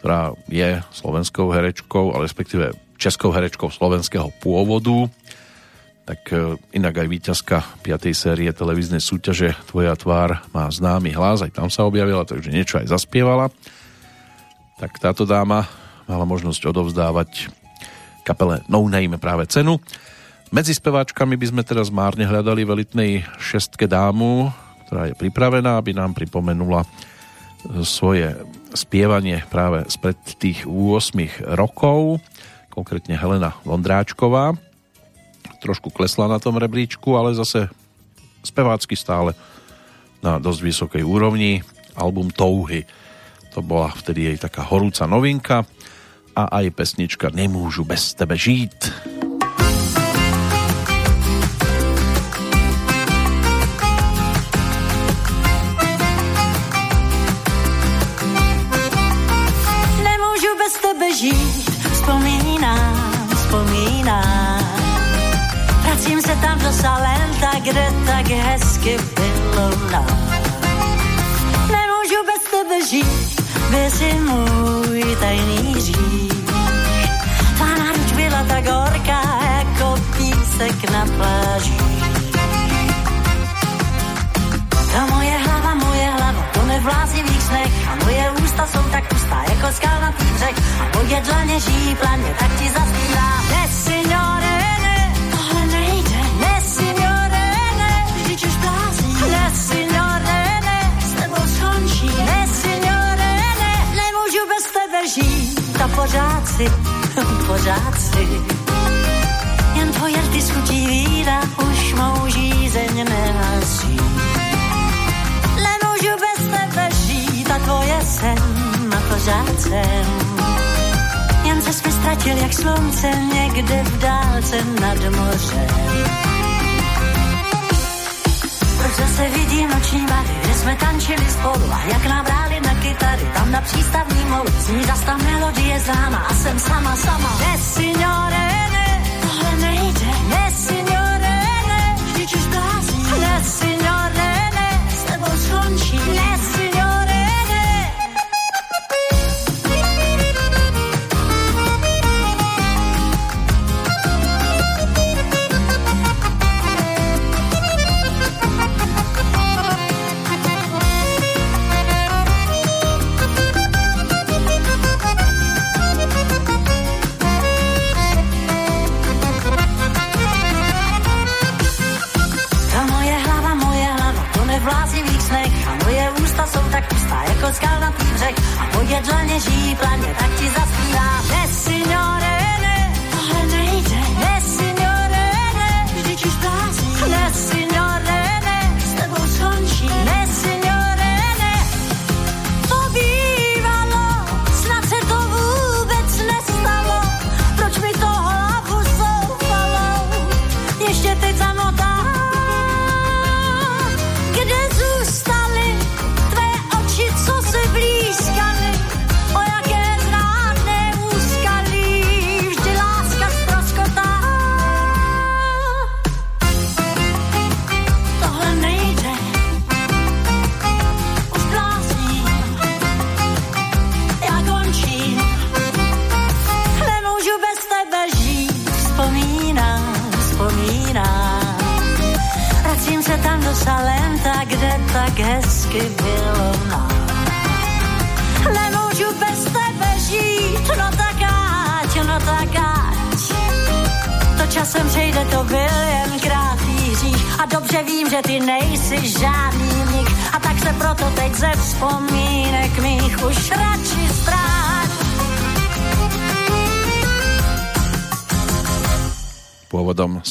ktorá je slovenskou herečkou, ale respektíve českou herečkou slovenského pôvodu tak e, inak aj víťazka 5. série televíznej súťaže Tvoja tvár má známy hlas, aj tam sa objavila, takže niečo aj zaspievala. Tak táto dáma mala možnosť odovzdávať kapele No Name práve cenu. Medzi speváčkami by sme teraz márne hľadali velitnej šestke dámu, ktorá je pripravená, aby nám pripomenula e, svoje spievanie práve spred tých 8 rokov, konkrétne Helena Vondráčková, trošku klesla na tom rebríčku, ale zase spevácky stále na dosť vysokej úrovni. Album Touhy, to bola vtedy jej taká horúca novinka a aj pesnička Nemôžu bez tebe žít. Kde tak hezky bylo nám. Nemůžu bez tebe žít, by si můj tajný řík. Tvá náruč byla tak horká, jako písek na pláži. Ta moje hlava, moje hlava, to v vlázivých snech a moje ústa jsou tak pustá, jako skalnatý břeh a moje dlaně žijí planě, tak ti zaspívá. Ne, signore, žít a pořád si, pořád si jen tvoje ty schutí víra už mou žízeň nehasí. Bez tebe žít a tvoje sen na pořád jsem. Jen se jsme ztratil jak slunce někde v dálce nad mořem zase vidím noční bary, kde jsme tančili spolu a jak nám bráli na kytary, tam na přístavní molu, zní zas ta melodie známa a jsem sama, sama. Ne, signore, ne, tohle nejde, ne, signore,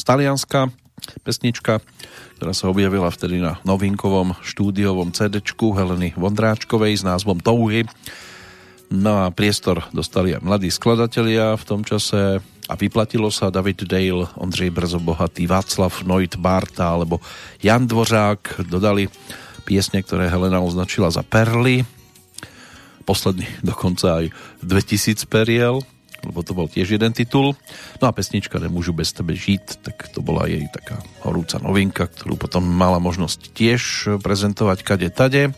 Talianska, pesnička ktorá sa objavila vtedy na novinkovom štúdiovom CD Heleny Vondráčkovej s názvom Touhy. No a priestor dostali aj mladí skladatelia v tom čase a vyplatilo sa David Dale, Ondřej Brzo Bohatý, Václav Noit Barta alebo Jan Dvořák dodali piesne, ktoré Helena označila za perly. Posledný dokonca aj 2000 periel, lebo to bol tiež jeden titul. No a pesnička Nemôžu bez tebe žiť, tak to bola jej taká horúca novinka, ktorú potom mala možnosť tiež prezentovať kade tade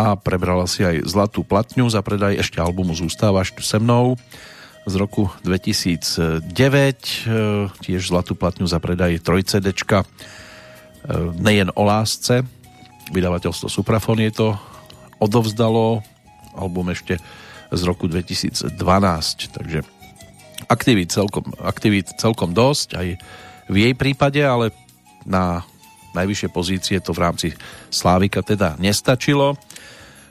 a prebrala si aj zlatú platňu za predaj ešte albumu Zústávaš tu se mnou z roku 2009 tiež zlatú platňu za predaj 3 CDčka nejen o lásce vydavateľstvo Suprafon je to odovzdalo album ešte z roku 2012. Takže aktivít celkom, aktivít celkom dosť, aj v jej prípade, ale na najvyššie pozície to v rámci Slávika teda nestačilo.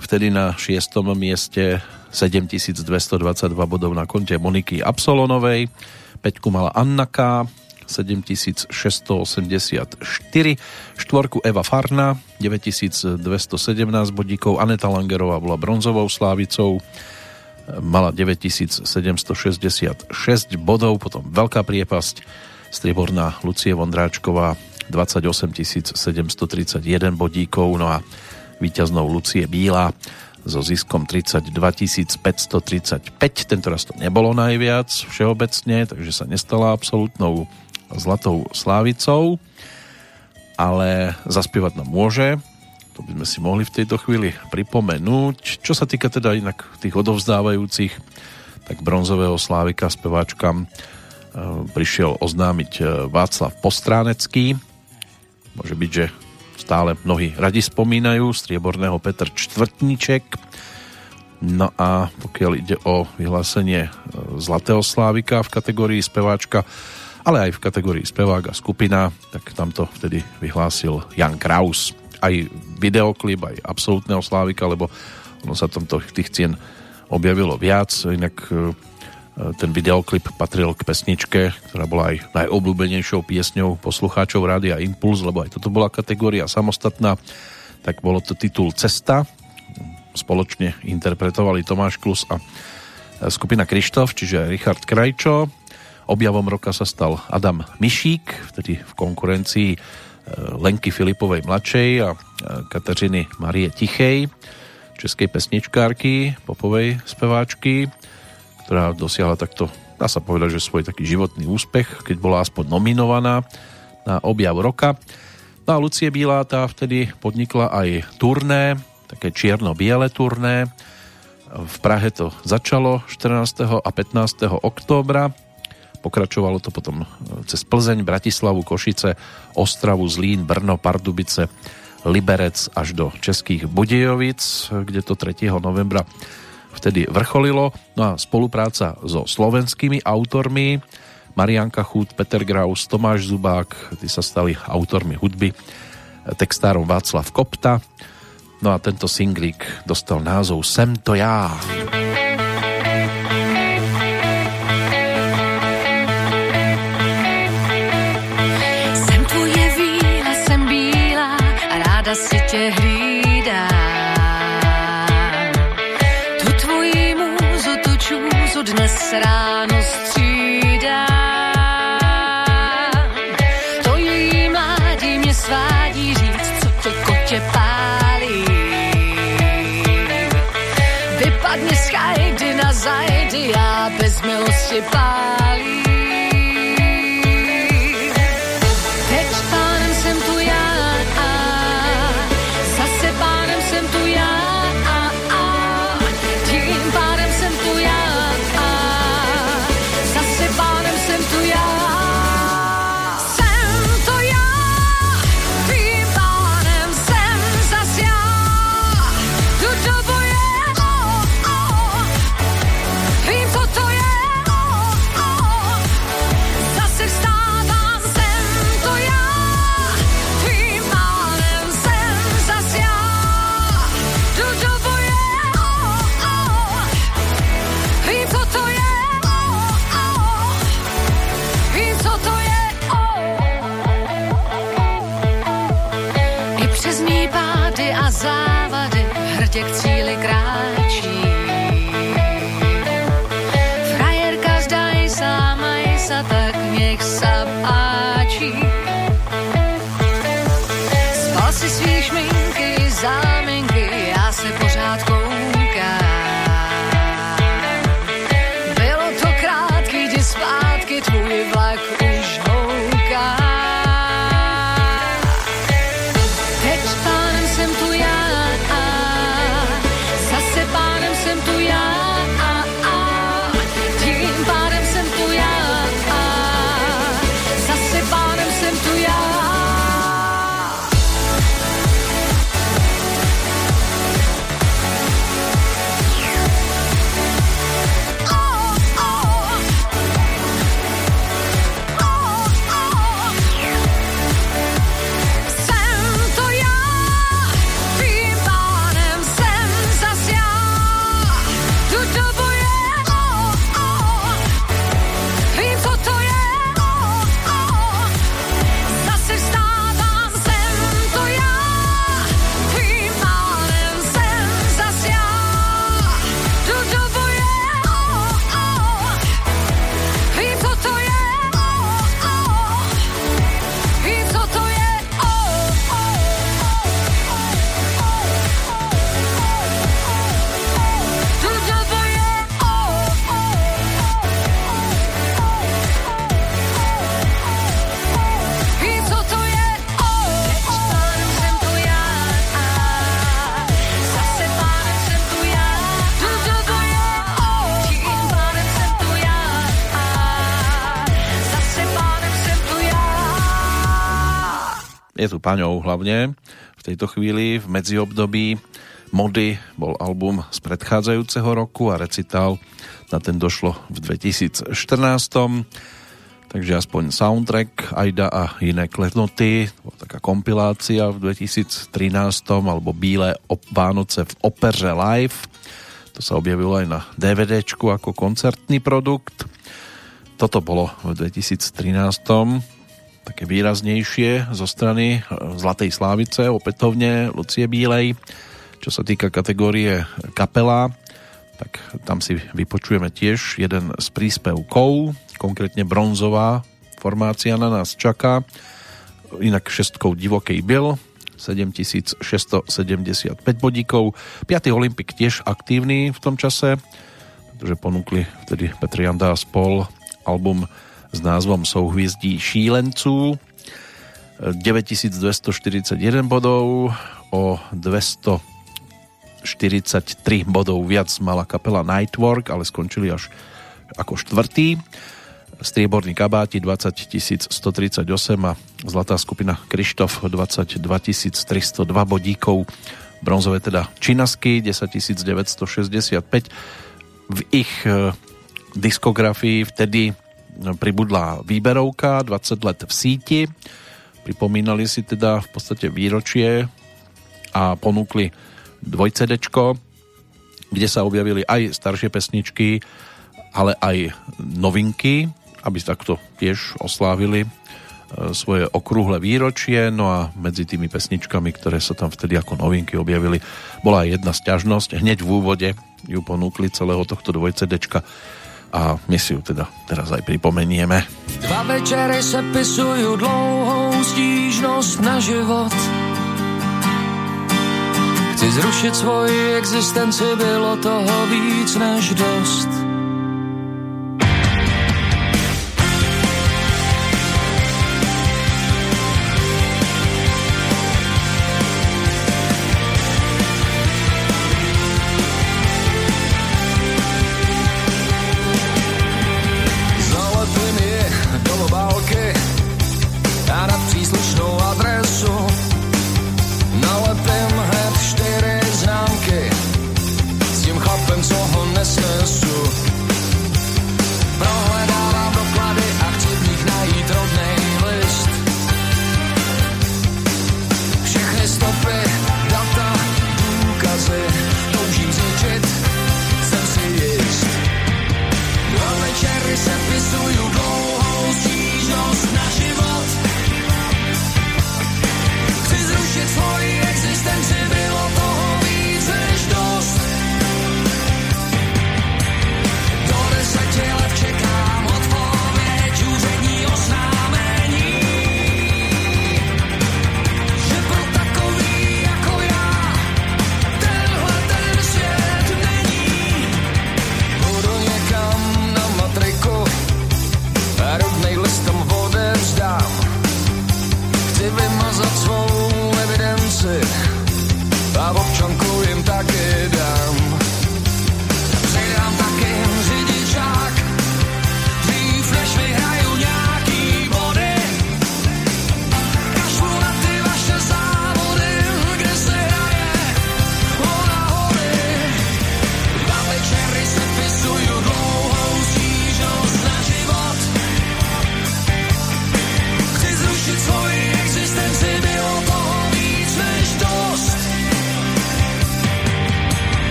Vtedy na šiestom mieste 7222 bodov na konte Moniky Absolonovej, Peťku mala Annaka, 7684, štvorku Eva Farna, 9217 bodíkov, Aneta Langerová bola bronzovou slávicou, mala 9766 bodov, potom veľká priepasť, strieborná Lucie Vondráčková 28 731 bodíkov, no a víťaznou Lucie Bíla so ziskom 32 535. Tentoraz to nebolo najviac všeobecne, takže sa nestala absolútnou zlatou slávicou, ale zaspievať nám môže to by sme si mohli v tejto chvíli pripomenúť. Čo sa týka teda inak tých odovzdávajúcich, tak bronzového slávika speváčkam e, prišiel oznámiť e, Václav Postránecký. Môže byť, že stále mnohí radi spomínajú, strieborného Petr Čtvrtníček. No a pokiaľ ide o vyhlásenie e, Zlatého Slávika v kategórii speváčka, ale aj v kategórii spevák a skupina, tak tamto vtedy vyhlásil Jan Kraus aj videoklip, aj absolútneho Slávika, lebo ono sa tam tých cien objavilo viac, inak e, ten videoklip patril k pesničke, ktorá bola aj najobľúbenejšou piesňou poslucháčov Rádia Impuls, lebo aj toto bola kategória samostatná, tak bolo to titul Cesta. Spoločne interpretovali Tomáš Klus a skupina Krištof, čiže Richard Krajčo. Objavom roka sa stal Adam Mišík, vtedy v konkurencii e, Lenky Filipovej mladšej a e, Kateřiny Marie Tichej, českej pesničkárky, popovej speváčky ktorá dosiahla takto, dá sa povedať, že svoj taký životný úspech, keď bola aspoň nominovaná na objav roka. No a Lucie Bílá tá vtedy podnikla aj turné, také čierno-biele turné. V Prahe to začalo 14. a 15. októbra. Pokračovalo to potom cez Plzeň, Bratislavu, Košice, Ostravu, Zlín, Brno, Pardubice, Liberec až do Českých Budějovic, kde to 3. novembra vtedy vrcholilo. No a spolupráca so slovenskými autormi Marianka Chút, Peter Graus, Tomáš Zubák, tí sa stali autormi hudby, textárom Václav Kopta. No a tento singlik dostal názov Sem to já. Jsem ráda si tě hlídám. dnes ráno střídá. To její mládí mě svádí říct, co tě kotě pálí. Vypadni z chajdy na zajdy, já bez milosti pálí. Paňou hlavne v tejto chvíli v medziobdobí Mody bol album z predchádzajúceho roku a recital na ten došlo v 2014. Takže aspoň soundtrack Aida a iné klenoty, taká kompilácia v 2013 alebo Bílé Vánoce v opeře live. To sa objavilo aj na DVDčku ako koncertný produkt. Toto bolo v 2013 také výraznejšie zo strany Zlatej Slávice, opätovne Lucie Bílej. Čo sa týka kategórie kapela, tak tam si vypočujeme tiež jeden z príspevkov, konkrétne bronzová formácia na nás čaká, inak šestkou divokej byl, 7675 bodíkov. 5. Olympik tiež aktívny v tom čase, pretože ponúkli vtedy Petr Janda a spol album s názvom Souhviezdí šílenců. 9241 bodov, o 243 bodov viac mala kapela Nightwork, ale skončili až ako štvrtý. Strieborný kabáti 20 138 a zlatá skupina Krištof 22 302 bodíkov. Bronzové teda Činasky 10 965. V ich eh, diskografii vtedy pribudla výberovka 20 let v síti. Pripomínali si teda v podstate výročie a ponúkli dvojcedečko, kde sa objavili aj staršie pesničky, ale aj novinky, aby takto tiež oslávili e, svoje okrúhle výročie, no a medzi tými pesničkami, ktoré sa tam vtedy ako novinky objavili, bola aj jedna sťažnosť. Hneď v úvode ju ponúkli celého tohto dvojcedečka a my si ju teda teraz aj pripomenieme. Dva večery se pisujú dlouhou stížnosť na život. Chci zrušit svoji existenci, bylo toho víc než dost.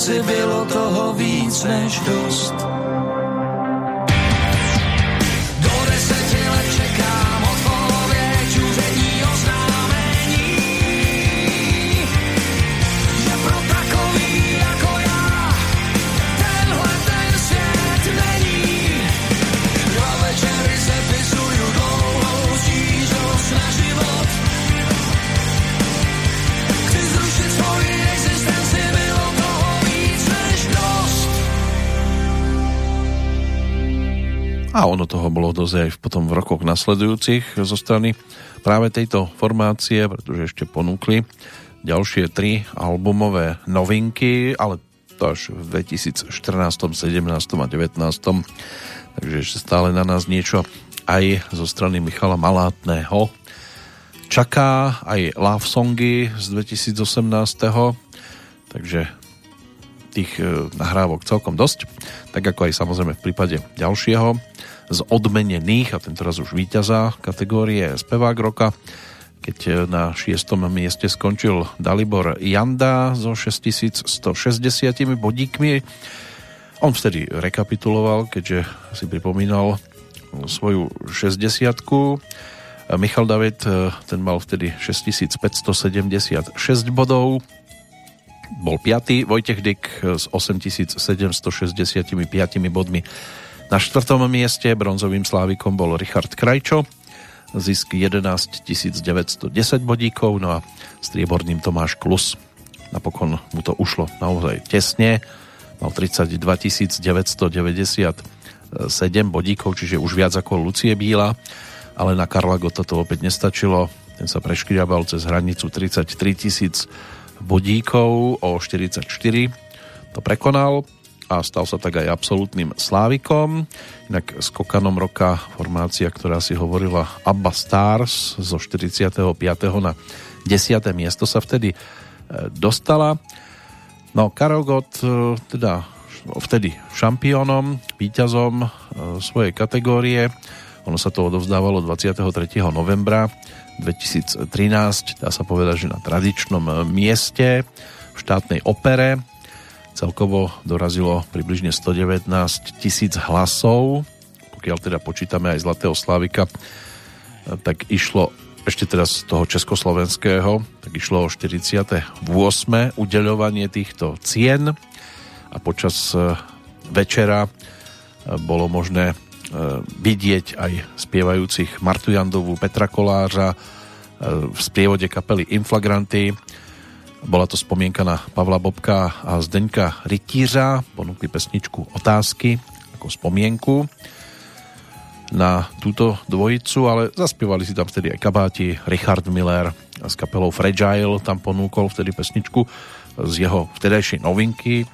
Existenci, bylo toho víc než dost. Dosť aj potom v rokoch nasledujúcich zo strany práve tejto formácie, pretože ešte ponúkli ďalšie tri albumové novinky, ale to až v 2014, 17 a 19. Takže ešte stále na nás niečo aj zo strany Michala Malátného. Čaká aj love songy z 2018. Takže tých e, nahrávok celkom dosť. Tak ako aj samozrejme v prípade ďalšieho z odmenených, a tento raz už víťaza kategórie spevák roka, keď e, na šiestom mieste skončil Dalibor Janda so 6160 bodíkmi. On vtedy rekapituloval, keďže si pripomínal svoju 60 Michal David, e, ten mal vtedy 6576 bodov, bol 5. Vojtech Dyk s 8765 bodmi na štvrtom mieste bronzovým slávikom bol Richard Krajčo, zisk 11 910 bodíkov, no a strieborným Tomáš Klus. Napokon mu to ušlo naozaj tesne, mal 32 997 bodíkov, čiže už viac ako Lucie Bíla, ale na Karla Gota to opäť nestačilo, ten sa preškriabal cez hranicu 33 tisíc bodíkov o 44 to prekonal a stal sa tak aj absolútnym slávikom. Inak skokanom roka formácia, ktorá si hovorila Abba Stars zo 45. na 10. miesto sa vtedy e, dostala. No Karel Gott e, teda vtedy šampiónom, víťazom e, svojej kategórie. Ono sa to odovzdávalo 23. novembra 2013, dá sa povedať, že na tradičnom mieste v štátnej opere Celkovo dorazilo približne 119 tisíc hlasov. Pokiaľ teda počítame aj Zlatého Slavika, tak išlo ešte teraz z toho československého, tak išlo o 48. udeľovanie týchto cien a počas e, večera e, bolo možné vidieť aj spievajúcich Martu Jandovú, Petra Kolářa v sprievode kapely Inflagranty, bola to spomienka na Pavla Bobka a Zdeňka Rytířa. Ponúkli pesničku Otázky ako spomienku na túto dvojicu, ale zaspievali si tam vtedy aj kabáti. Richard Miller s kapelou Fragile tam ponúkol vtedy pesničku z jeho vtedajšej novinky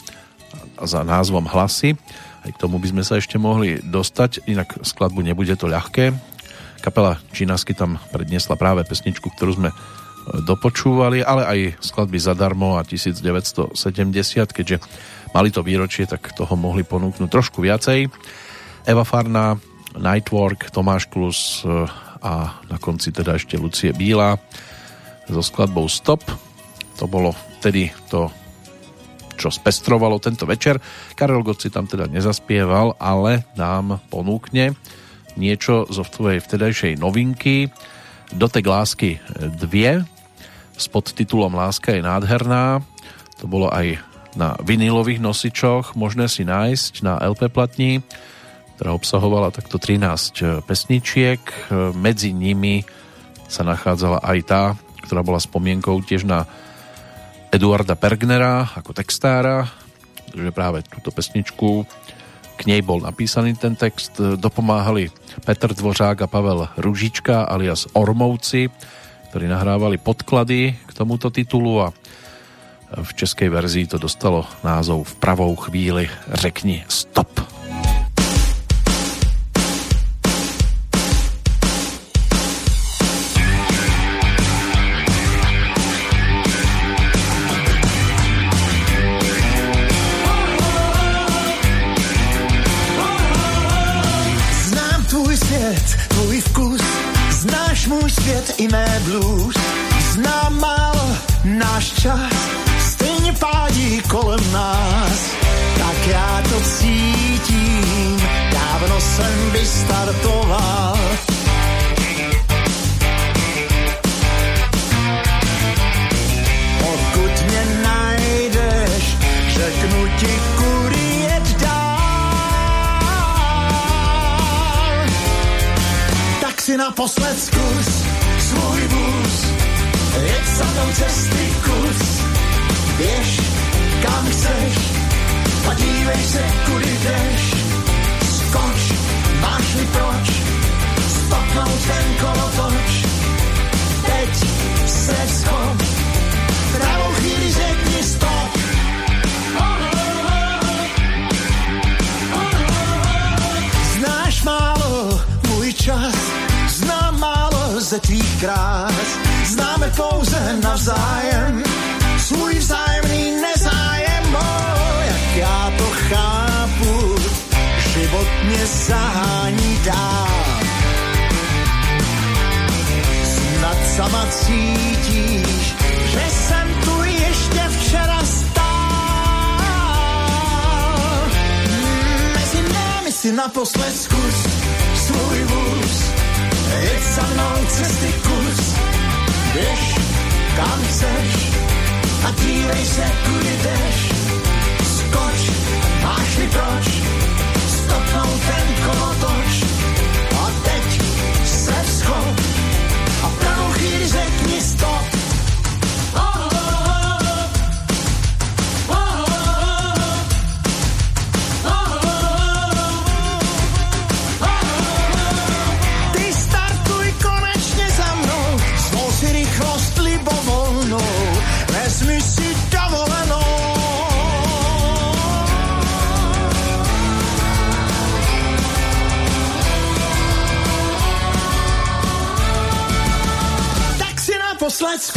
za názvom Hlasy. Aj k tomu by sme sa ešte mohli dostať, inak skladbu nebude to ľahké. Kapela Čínasky tam predniesla práve pesničku, ktorú sme dopočúvali, ale aj skladby zadarmo a 1970, keďže mali to výročie, tak toho mohli ponúknuť trošku viacej. Eva Farná, Nightwork, Tomáš Klus eh, a na konci teda ešte Lucie Bíla so skladbou Stop. To bolo vtedy to, čo spestrovalo tento večer. Karel Goci tam teda nezaspieval, ale nám ponúkne niečo zo tvojej vtedajšej novinky Dotek lásky 2 s podtitulom Láska je nádherná. To bolo aj na vinilových nosičoch možné si nájsť na LP platni, ktorá obsahovala takto 13 pesničiek. Medzi nimi sa nachádzala aj tá, ktorá bola spomienkou tiež na Eduarda Pergnera ako textára, že práve túto pesničku k nej bol napísaný ten text. Dopomáhali Petr Dvořák a Pavel Ružička alias Ormovci, ktorí nahrávali podklady k tomuto titulu a v českej verzii to dostalo názov V pravou chvíli řekni stop. Svět i mé blues. Znám málo náš čas, stejně pádí kolem nás. Tak já to cítím, dávno jsem vystartoval. Pokud mě najdeš, řeknu ti, kudy jet dál. Tak si naposled jeď za mnou cesty kus, běž kam chceš, a dívej se, kudy jdeš, skoč máš mi proč? Stopnout ten kolotoč. Teď se schop, pravou chvíli řekni stop. Znáš málo můj čas, znám málo ze tvých krás, známe pouze navzájem, svůj vzájemný nezájem, oh, jak já to chápu, život mě zahání dál. Snad sama cítíš, že jsem tu ještě včera stál. Mezi námi si naposled zkus svůj vůz, jeď za mnou cesty kus, běž kam chceš a dívej se, kudy jdeš. Skoč, máš mi proč, stopnout ten kolotoč si naposled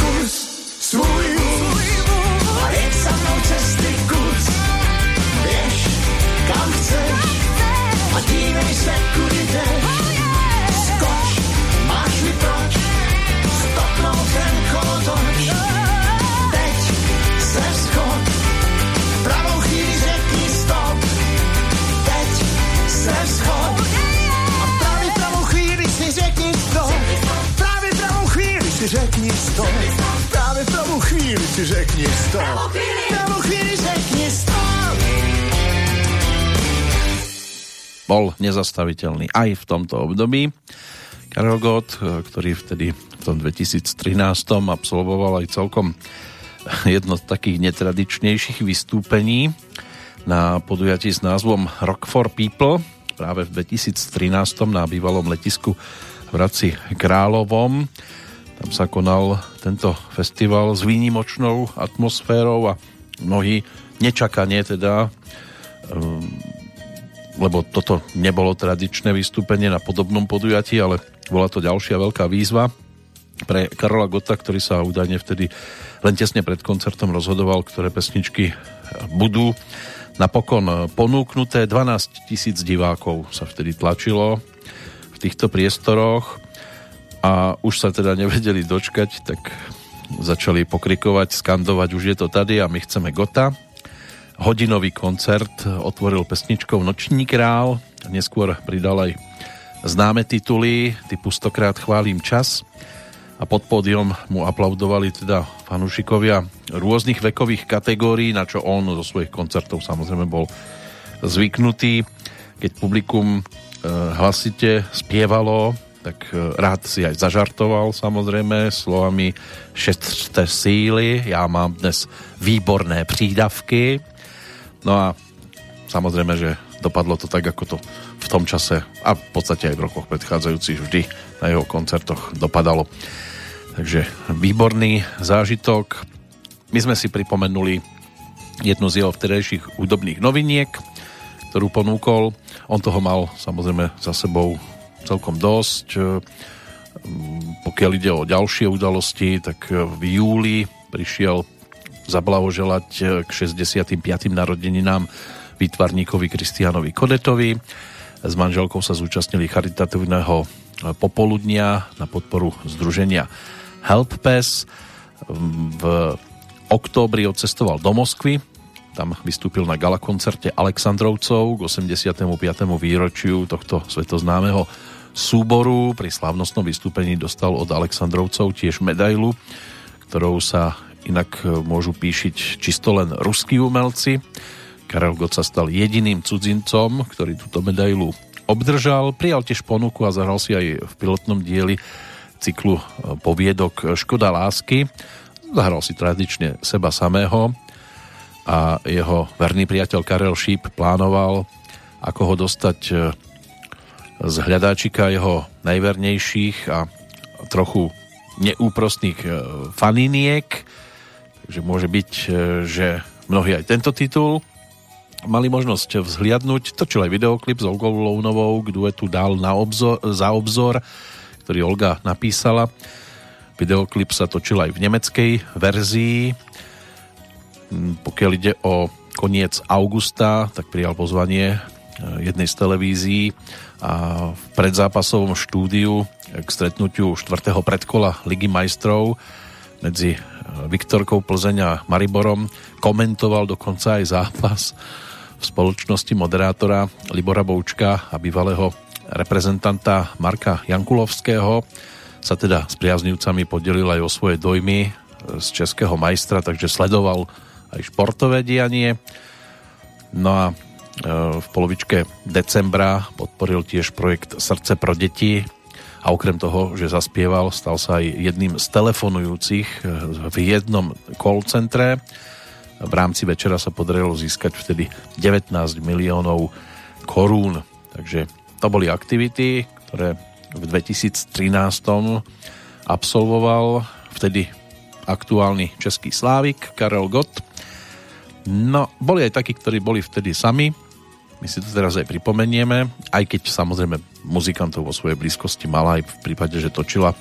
řekni stop. Právě pravou chvíli si řekni stop. Pravou chvíli řekni stop. bol nezastaviteľný aj v tomto období. Karel Gott, e, ktorý vtedy v tom 2013 absolvoval aj celkom jedno z takých netradičnejších vystúpení na podujatí s názvom Rock for People práve v 2013 na bývalom letisku v Hradci Královom. Tam sa konal tento festival s výnimočnou atmosférou a mnohí nečakanie teda um, lebo toto nebolo tradičné vystúpenie na podobnom podujatí, ale bola to ďalšia veľká výzva pre Karola Gota, ktorý sa údajne vtedy len tesne pred koncertom rozhodoval, ktoré pesničky budú napokon ponúknuté. 12 tisíc divákov sa vtedy tlačilo v týchto priestoroch a už sa teda nevedeli dočkať, tak začali pokrikovať, skandovať, už je to tady a my chceme Gota. Hodinový koncert otvoril pesničkou Noční král, neskôr pridal aj známe tituly typu Stokrát chválim čas. A pod pódium mu aplaudovali teda fanúšikovia rôznych vekových kategórií, na čo on zo svojich koncertov samozrejme bol zvyknutý. Keď publikum e, hlasite spievalo, tak e, rád si aj zažartoval samozrejme slovami šetřte síly, já mám dnes výborné přídavky No a samozrejme, že dopadlo to tak, ako to v tom čase a v podstate aj v rokoch predchádzajúcich vždy na jeho koncertoch dopadalo. Takže výborný zážitok. My sme si pripomenuli jednu z jeho vtedajších údobných noviniek, ktorú ponúkol. On toho mal samozrejme za sebou celkom dosť. Pokiaľ ide o ďalšie udalosti, tak v júli prišiel zablahoželať eh, k 65. narodeninám výtvarníkovi Kristianovi Kodetovi. S manželkou sa zúčastnili charitatívneho eh, popoludnia na podporu združenia Helppes. V októbri odcestoval do Moskvy, tam vystúpil na gala koncerte Aleksandrovcov k 85. výročiu tohto svetoznámeho súboru. Pri slávnostnom vystúpení dostal od Aleksandrovcov tiež medailu, ktorou sa inak e, môžu píšiť čisto len ruskí umelci. Karel Gott sa stal jediným cudzincom, ktorý túto medailu obdržal. Prijal tiež ponuku a zahral si aj v pilotnom dieli cyklu e, poviedok Škoda lásky. Zahral si tradične seba samého a jeho verný priateľ Karel Šíp plánoval, ako ho dostať e, z hľadáčika jeho najvernejších a trochu neúprostných e, faniniek. Takže môže byť, e, že mnohí aj tento titul mali možnosť vzhliadnúť. Točil aj videoklip s Olgou Lounovou k duetu Dál na obzor, za obzor, ktorý Olga napísala. Videoklip sa točil aj v nemeckej verzii. Mm, pokiaľ ide o koniec augusta, tak prijal pozvanie e, jednej z televízií a v predzápasovom štúdiu k stretnutiu 4. predkola Ligy majstrov medzi e, Viktorkou Plzeň a Mariborom komentoval dokonca aj zápas v spoločnosti moderátora Libora Boučka a bývalého reprezentanta Marka Jankulovského sa teda s priaznivcami podelil aj o svoje dojmy e, z českého majstra, takže sledoval aj športové dianie. No a v polovičke decembra podporil tiež projekt Srdce pro deti a okrem toho, že zaspieval, stal sa aj jedným z telefonujúcich eh, v jednom call centre. V rámci večera sa podarilo získať vtedy 19 miliónov korún. Takže to boli aktivity, ktoré v 2013 absolvoval vtedy aktuálny český slávik Karel Gott. No, boli aj takí, ktorí boli vtedy sami, my si to teraz aj pripomenieme, aj keď samozrejme muzikantov vo svojej blízkosti mala aj v prípade, že točila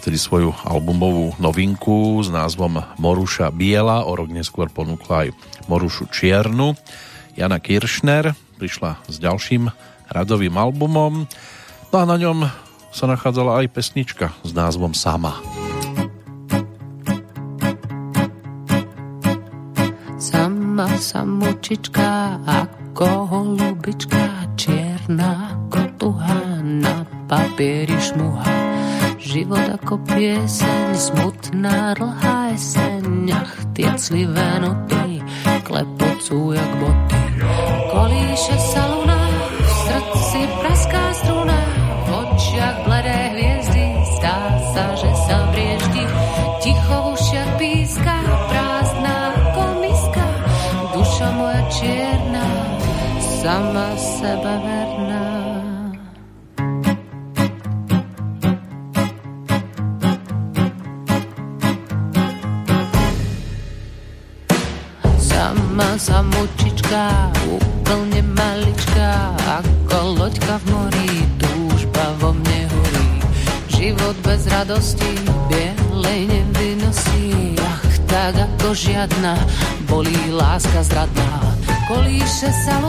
vtedy svoju albumovú novinku s názvom Moruša Biela, o rok neskôr ponúkla aj Morušu Čiernu. Jana Kiršner prišla s ďalším radovým albumom, no a na ňom sa nachádzala aj pesnička s názvom Sama. Sama samočička, ako ako holubička čierna, ako na papieri šmuha. Život ako pieseň, smutná dlhá jeseň, ach, tie clivé noty, klepocú jak boty. Kolíše sa luna, žiadna, bolí láska zradná. Kolíše sa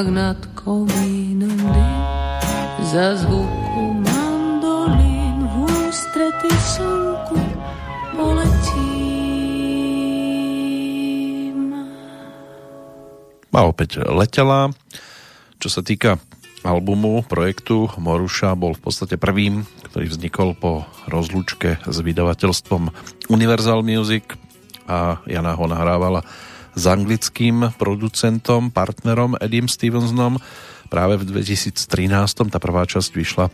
jak nad komínom dym za zvuku mandolín v ústrety slnku poletím. A opäť letela. Čo sa týka albumu, projektu Moruša bol v podstate prvým, ktorý vznikol po rozlúčke s vydavateľstvom Universal Music a Jana ho nahrávala s anglickým producentom, partnerom Edim Stevensonom. Práve v 2013 tá prvá časť vyšla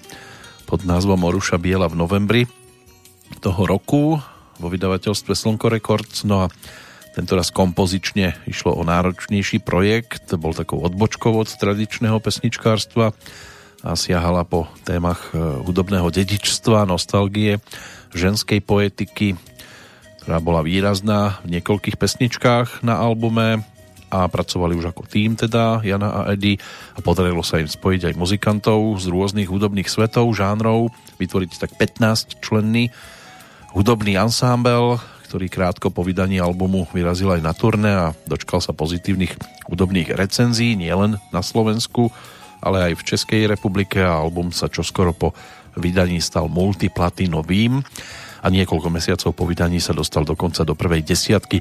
pod názvom Moruša Biela v novembri toho roku vo vydavateľstve Slnko Records. No a tento raz kompozične išlo o náročnejší projekt, bol takou odbočkou od tradičného pesničkárstva a siahala po témach e, hudobného dedičstva, nostalgie, ženskej poetiky, ktorá bola výrazná v niekoľkých pesničkách na albume a pracovali už ako tým teda Jana a Eddie a podarilo sa im spojiť aj muzikantov z rôznych hudobných svetov, žánrov, vytvoriť tak 15 členný hudobný ansámbel, ktorý krátko po vydaní albumu vyrazil aj na turné a dočkal sa pozitívnych hudobných recenzií nielen na Slovensku, ale aj v Českej republike a album sa čoskoro po vydaní stal multiplatinovým a niekoľko mesiacov po vydaní sa dostal dokonca do prvej desiatky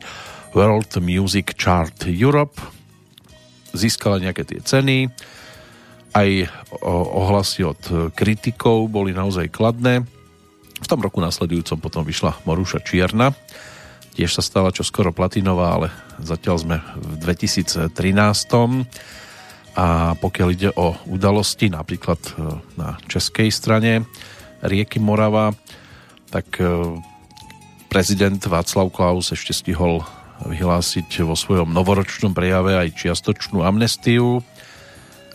World Music Chart Europe. Získala nejaké tie ceny, aj ohlasy od kritikov boli naozaj kladné v tom roku nasledujúcom potom vyšla Moruša Čierna. Tiež sa stala čo skoro platinová, ale zatiaľ sme v 2013. A pokiaľ ide o udalosti, napríklad e, na českej strane rieky Morava, tak e, prezident Václav Klaus ešte stihol vyhlásiť vo svojom novoročnom prejave aj čiastočnú amnestiu.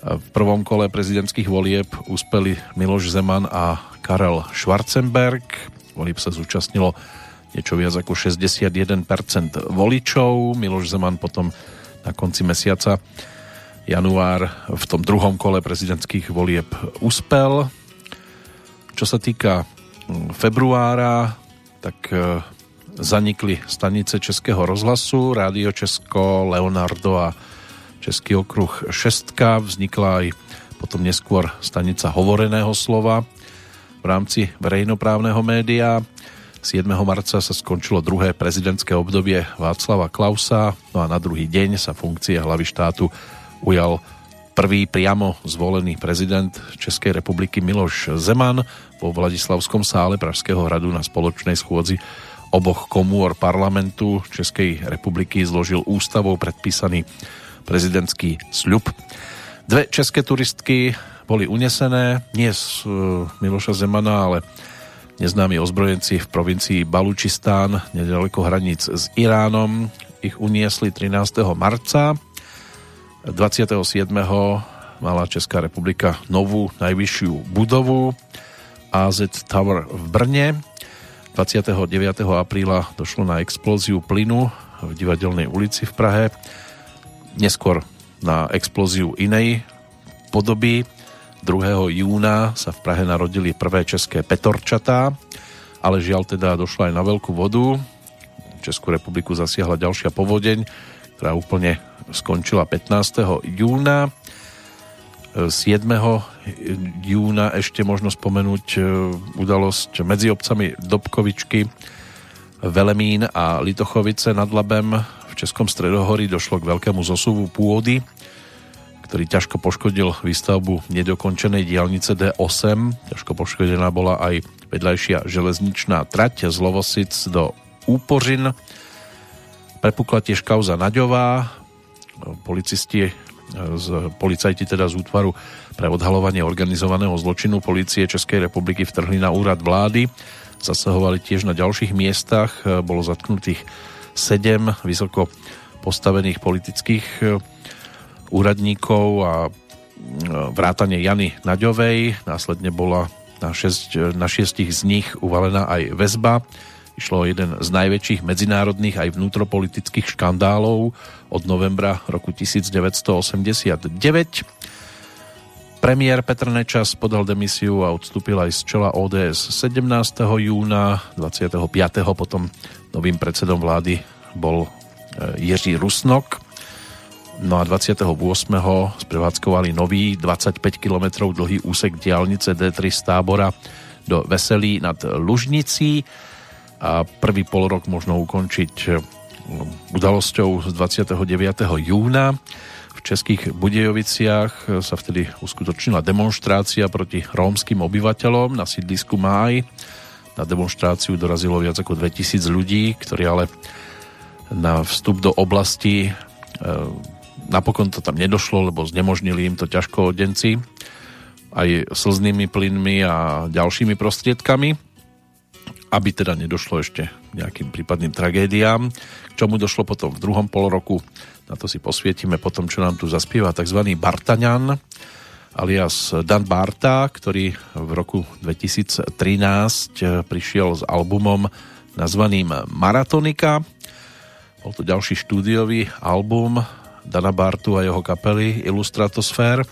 V prvom kole prezidentských volieb uspeli Miloš Zeman a Karel Schwarzenberg. Volieb sa zúčastnilo niečo viac ako 61% voličov. Miloš Zeman potom na konci mesiaca január v tom druhom kole prezidentských volieb uspel. Čo sa týka februára, tak e, zanikli stanice Českého rozhlasu, Rádio Česko, Leonardo a Český okruh 6. Vznikla aj potom neskôr stanica hovoreného slova v rámci verejnoprávneho média. 7. marca sa skončilo druhé prezidentské obdobie Václava Klausa, no a na druhý deň sa funkcie hlavy štátu ujal prvý priamo zvolený prezident Českej republiky Miloš Zeman vo Vladislavskom sále Pražského hradu na spoločnej schôdzi oboch komôr parlamentu Českej republiky zložil ústavou predpísaný prezidentský sľub. Dve české turistky boli unesené, nie z uh, Miloša Zemana, ale neznámi ozbrojenci v provincii Balučistán, nedaleko hraníc s Iránom. Ich uniesli 13. marca. 27. mala Česká republika novú najvyššiu budovu AZ Tower v Brne. 29. apríla došlo na explóziu plynu v divadelnej ulici v Prahe. Neskôr na explóziu inej podoby 2. júna sa v Prahe narodili prvé české petorčatá, ale žiaľ teda došla aj na veľkú vodu. Českú republiku zasiahla ďalšia povodeň, ktorá úplne skončila 15. júna. 7. júna ešte možno spomenúť e, udalosť medzi obcami Dobkovičky, Velemín a Litochovice nad Labem v Českom stredohorí došlo k veľkému zosuvu pôdy ktorý ťažko poškodil výstavbu nedokončenej diálnice D8. Ťažko poškodená bola aj vedľajšia železničná trať z Lovosic do Úpořin. Prepukla tiež kauza Naďová. Policisti z, policajti teda z útvaru pre odhalovanie organizovaného zločinu policie Českej republiky vtrhli na úrad vlády. Zasahovali tiež na ďalších miestach. Bolo zatknutých sedem vysoko postavených politických úradníkov a vrátane Jany Naďovej. Následne bola na, šesť, na šiestich z nich uvalená aj väzba. Išlo o jeden z najväčších medzinárodných aj vnútropolitických škandálov od novembra roku 1989. Premiér Petr Nečas podal demisiu a odstúpil aj z čela ODS 17. júna, 25. potom novým predsedom vlády bol e, Jiří Rusnok No a 28. sprevádzkovali nový 25 km dlhý úsek diálnice D3 z Tábora do Veselí nad Lužnicí a prvý polrok možno ukončiť udalosťou z 29. júna. V českých Budejoviciach sa vtedy uskutočnila demonstrácia proti rómskym obyvateľom na sídlisku Máj. Na demonstráciu dorazilo viac ako 2000 ľudí, ktorí ale na vstup do oblasti eh, Napokon to tam nedošlo, lebo znemožnili im to ťažko odenci aj slznými plynmi a ďalšími prostriedkami, aby teda nedošlo ešte nejakým prípadným tragédiám, k čomu došlo potom v druhom polroku. Na to si posvietime potom, čo nám tu zaspieva tzv. Bartaňan, alias Dan Barta, ktorý v roku 2013 prišiel s albumom nazvaným Maratonika. Bol to ďalší štúdiový album Dana Bartu a jeho kapely Illustratosfér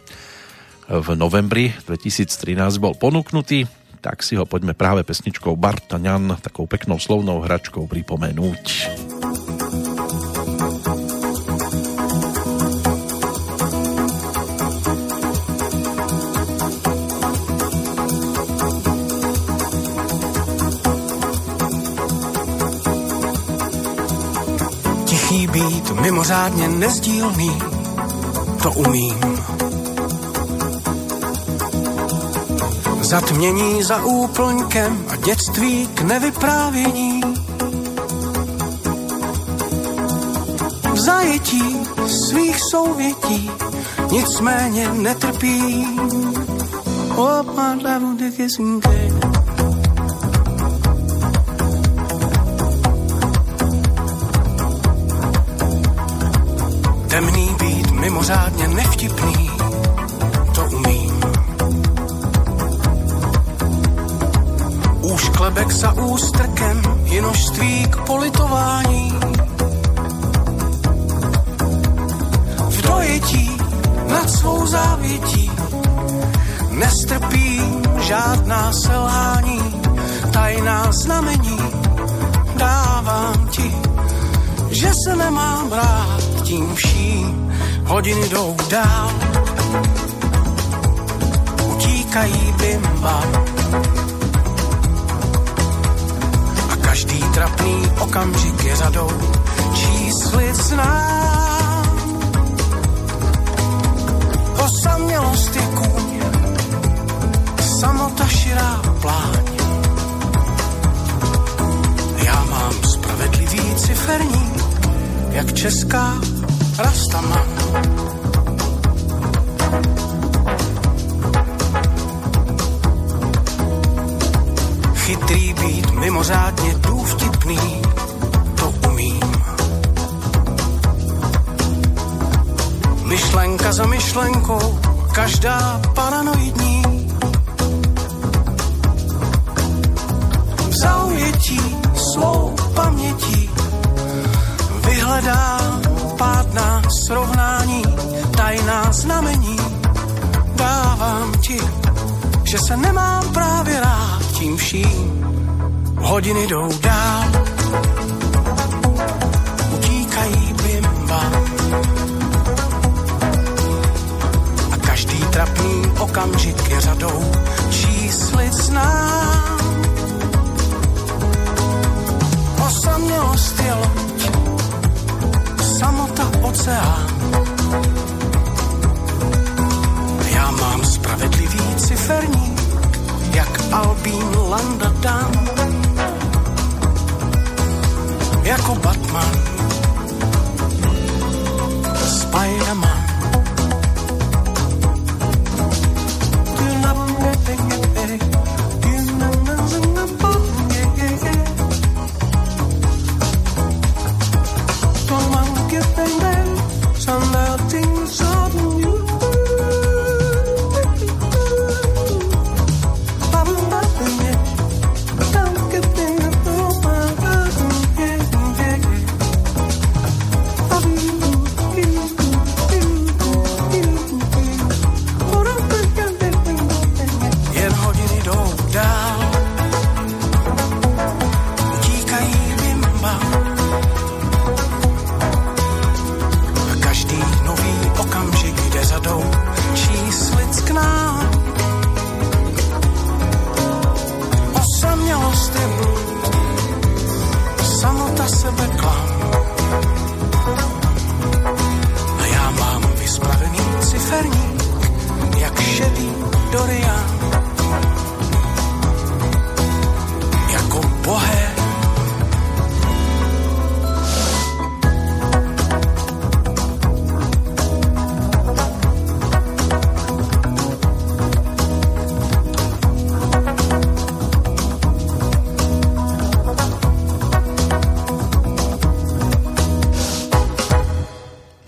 v novembri 2013 bol ponúknutý, tak si ho poďme práve pesničkou Bartaňan, takou peknou slovnou hračkou pripomenúť. Mimořádně nezdílný, to umím. Zatmění za úplňkem a dětství k nevyprávění. V zajetí svých souvětí nicméně netrpím. Oh, my love. Temný být mimořádně nevtipný, to umím. Úšklebek za ústrkem, jinožství k politování. V dojetí nad svou závětí nestrpím žádná selhání, tajná znamení dávám ti, že se nemám rád tím vším hodiny jdou dál. Utíkají bimba a každý trapný okamžik je řadou číslic znám. Osamělost je kůň, samota širá pláň. Já mám spravedlivý ciferní, jak česká Hodiny jdou dál,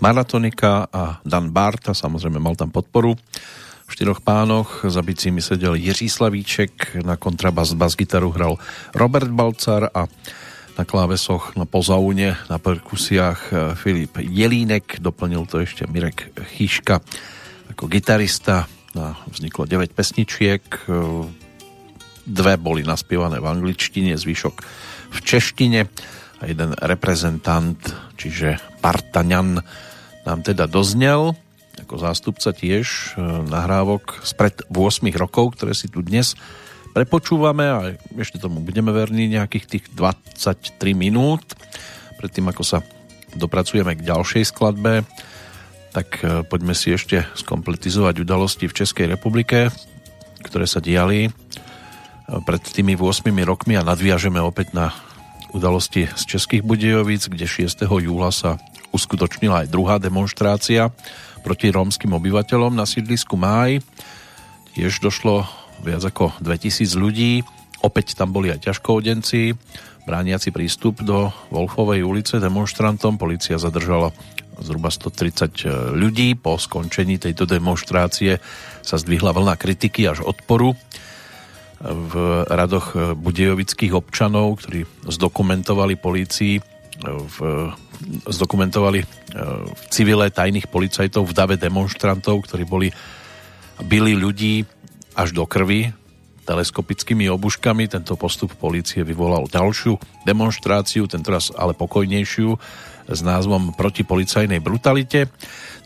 Maratonika a Dan Barta, samozrejme mal tam podporu. V štyroch pánoch za bicími sedel Jiří Slavíček, na kontrabas bas-gitaru hral Robert Balcar a na klávesoch, na pozaune, na perkusiách eh, Filip Jelínek, doplnil to ešte Mirek Chyška ako gitarista. No, vzniklo 9 pesničiek, eh, dve boli naspievané v angličtine, zvyšok v češtine a jeden reprezentant, čiže Partaňan, nám teda doznel ako zástupca tiež e, nahrávok spred 8 rokov, ktoré si tu dnes prepočúvame a ešte tomu budeme verní nejakých tých 23 minút. Predtým, ako sa dopracujeme k ďalšej skladbe, tak e, poďme si ešte skompletizovať udalosti v Českej republike, ktoré sa diali e, pred tými 8 rokmi a nadviažeme opäť na udalosti z Českých Budejovic, kde 6. júla sa uskutočnila aj druhá demonstrácia proti rómskym obyvateľom na sídlisku Máj. Tiež došlo viac ako 2000 ľudí. Opäť tam boli aj ťažkoodenci, brániaci prístup do Wolfovej ulice demonstrantom. Polícia zadržala zhruba 130 ľudí. Po skončení tejto demonstrácie sa zdvihla vlna kritiky až odporu v radoch budejovických občanov, ktorí zdokumentovali polícii v, zdokumentovali e, civile tajných policajtov v dave demonstrantov, ktorí boli byli ľudí až do krvi teleskopickými obuškami. Tento postup policie vyvolal ďalšiu demonstráciu, tentoraz ale pokojnejšiu s názvom Proti policajnej brutalite.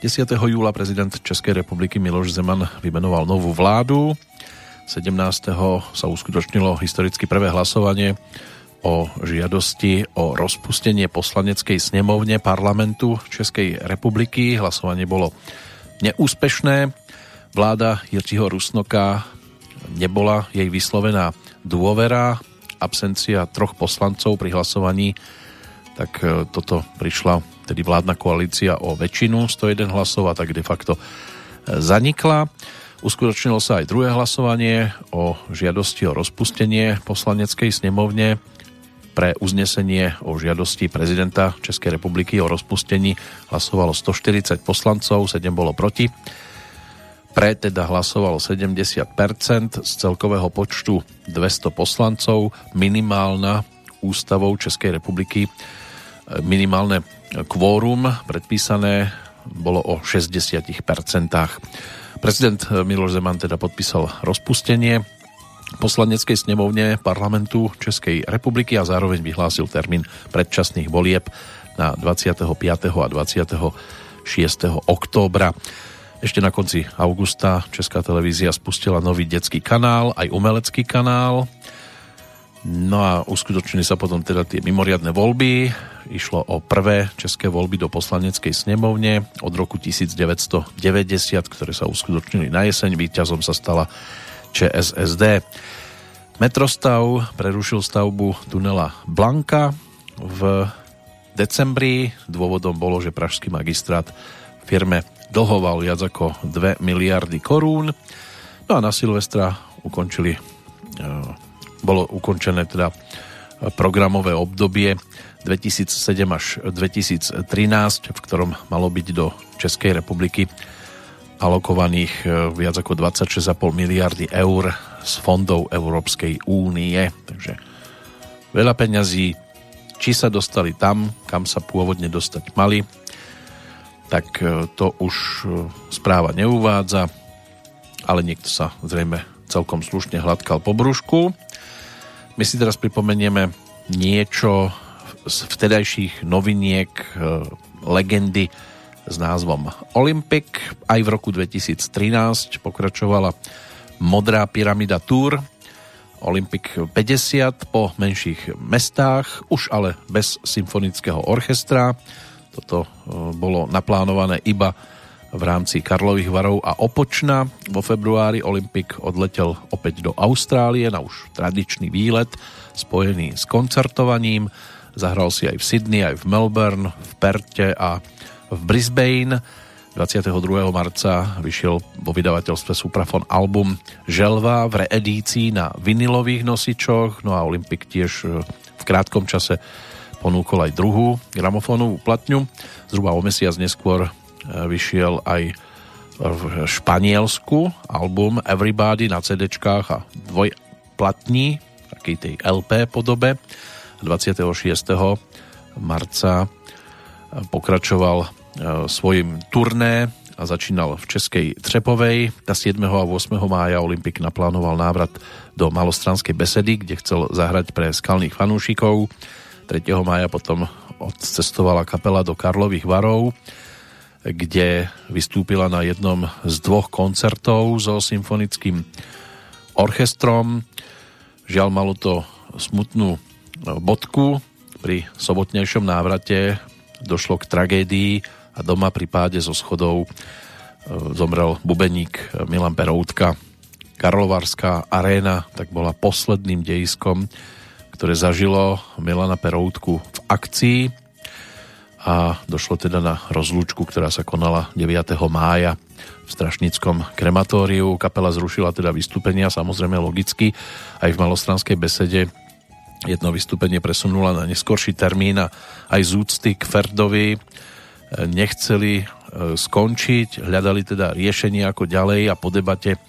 10. júla prezident Českej republiky Miloš Zeman vymenoval novú vládu. 17. sa uskutočnilo historicky prvé hlasovanie o žiadosti o rozpustenie poslaneckej snemovne parlamentu Českej republiky. Hlasovanie bolo neúspešné. Vláda Jirčiho Rusnoka nebola jej vyslovená dôvera, absencia troch poslancov pri hlasovaní, tak e, toto prišla tedy vládna koalícia o väčšinu 101 hlasov a tak de facto e, zanikla. Uskutočnilo sa aj druhé hlasovanie o žiadosti o rozpustenie poslaneckej snemovne pre uznesenie o žiadosti prezidenta Českej republiky o rozpustení hlasovalo 140 poslancov, 7 bolo proti. Pre teda hlasovalo 70% z celkového počtu 200 poslancov. Minimálna ústavou Českej republiky minimálne kvórum predpísané bolo o 60%. Prezident Miloš Zeman teda podpísal rozpustenie poslaneckej snemovne parlamentu Českej republiky a zároveň vyhlásil termín predčasných volieb na 25. a 26. októbra. Ešte na konci augusta Česká televízia spustila nový detský kanál, aj umelecký kanál. No a uskutočnili sa potom teda tie mimoriadne voľby. Išlo o prvé české voľby do poslaneckej snemovne od roku 1990, ktoré sa uskutočnili na jeseň. Výťazom sa stala ČSSD. Metrostav prerušil stavbu tunela Blanka v decembri. Dôvodom bolo, že pražský magistrát firme dlhoval viac ako 2 miliardy korún. No a na Silvestra ukončili, e, bolo ukončené teda programové obdobie 2007 až 2013, v ktorom malo byť do Českej republiky alokovaných e, viac ako 26,5 miliardy eur z fondov Európskej únie. Takže veľa peňazí, či sa dostali tam, kam sa pôvodne dostať mali, tak e, to už e, správa neuvádza, ale niekto sa zrejme celkom slušne hladkal po brúšku. My si teraz pripomenieme niečo z vtedajších noviniek legendy s názvom Olympic. Aj v roku 2013 pokračovala Modrá pyramida Tour Olympic 50 po menších mestách, už ale bez symfonického orchestra. Toto e, bolo naplánované iba v rámci Karlových varov a Opočna. Vo februári Olympik odletel opäť do Austrálie na už tradičný výlet spojený s koncertovaním. Zahral si aj v Sydney, aj v Melbourne, v Perte a v Brisbane. 22. marca vyšiel vo vydavateľstve Suprafon album Želva v reedícii na vinilových nosičoch, no a Olympic tiež e, v krátkom čase po ponúkol aj druhú gramofónovú platňu. Zhruba o mesiac neskôr e, vyšiel aj v Španielsku album Everybody na CD a dvojplatní, takej tej LP podobe. 26. marca pokračoval e, svojim turné a začínal v Českej Třepovej. Na 7. a 8. mája Olympik naplánoval návrat do Malostranskej besedy, kde chcel zahrať pre skalných fanúšikov. 3. mája potom odcestovala kapela do Karlových varov, kde vystúpila na jednom z dvoch koncertov so symfonickým orchestrom. Žiaľ, malo to smutnú bodku. Pri sobotnejšom návrate došlo k tragédii a doma pri páde zo schodov e, zomrel bubeník Milan Peroutka. Karlovarská aréna tak bola posledným dejiskom, ktoré zažilo Milana Peroutku v akcii a došlo teda na rozlúčku, ktorá sa konala 9. mája v Strašnickom krematóriu. Kapela zrušila teda vystúpenia, samozrejme logicky, aj v malostranskej besede jedno vystúpenie presunula na neskorší termín a aj z úcty k Ferdovi nechceli e, skončiť, hľadali teda riešenie ako ďalej a po debate e,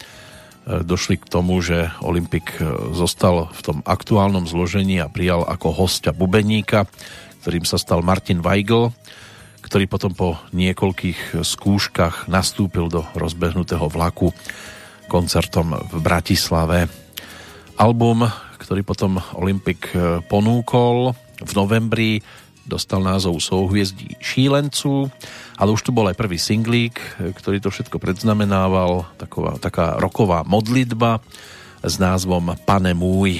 došli k tomu, že Olympik e, zostal v tom aktuálnom zložení a prijal ako hostia bubeníka, ktorým sa stal Martin Weigl, ktorý potom po niekoľkých skúškach nastúpil do rozbehnutého vlaku koncertom v Bratislave. Album, ktorý potom Olympik ponúkol v novembri dostal názov Souhviezdí šílencu, ale už tu bol aj prvý singlík, ktorý to všetko predznamenával, taková, taká roková modlitba s názvom Pane môj.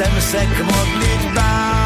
Jsem se k modlitbám.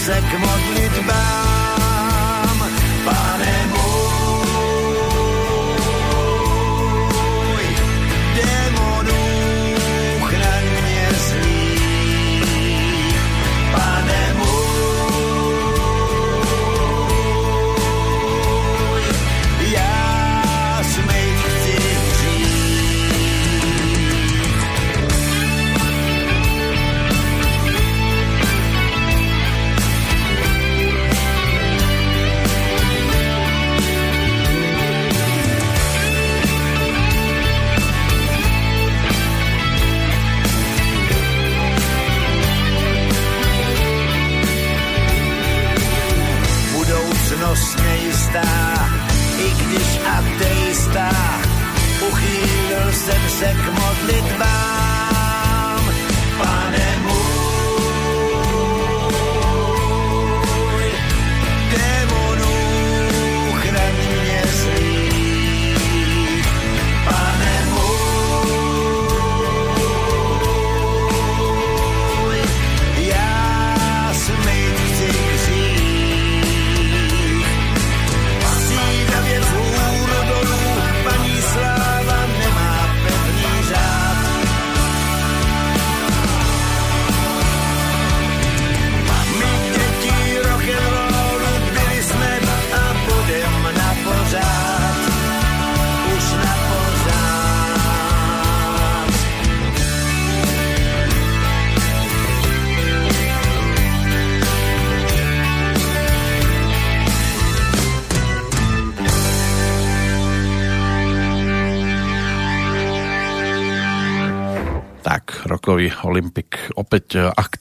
Se k modlitbám,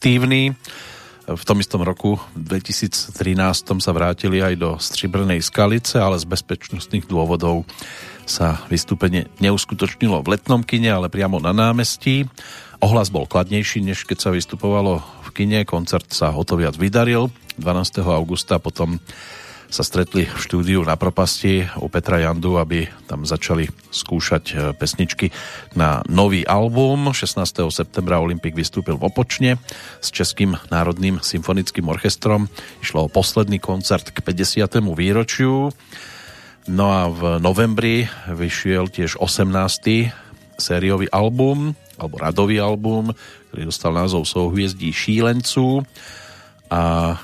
aktívny. V tom istom roku, v 2013, sa vrátili aj do Stříbrnej skalice, ale z bezpečnostných dôvodov sa vystúpenie neuskutočnilo v letnom kine, ale priamo na námestí. Ohlas bol kladnejší, než keď sa vystupovalo v kine. Koncert sa o to viac vydaril. 12. augusta potom sa stretli v štúdiu na propasti u Petra Jandu, aby tam začali skúšať e, pesničky na nový album. 16. septembra Olympik vystúpil v Opočne s Českým národným symfonickým orchestrom. Išlo o posledný koncert k 50. výročiu. No a v novembri vyšiel tiež 18. sériový album, alebo radový album, ktorý dostal názov Souhviezdí šílencu a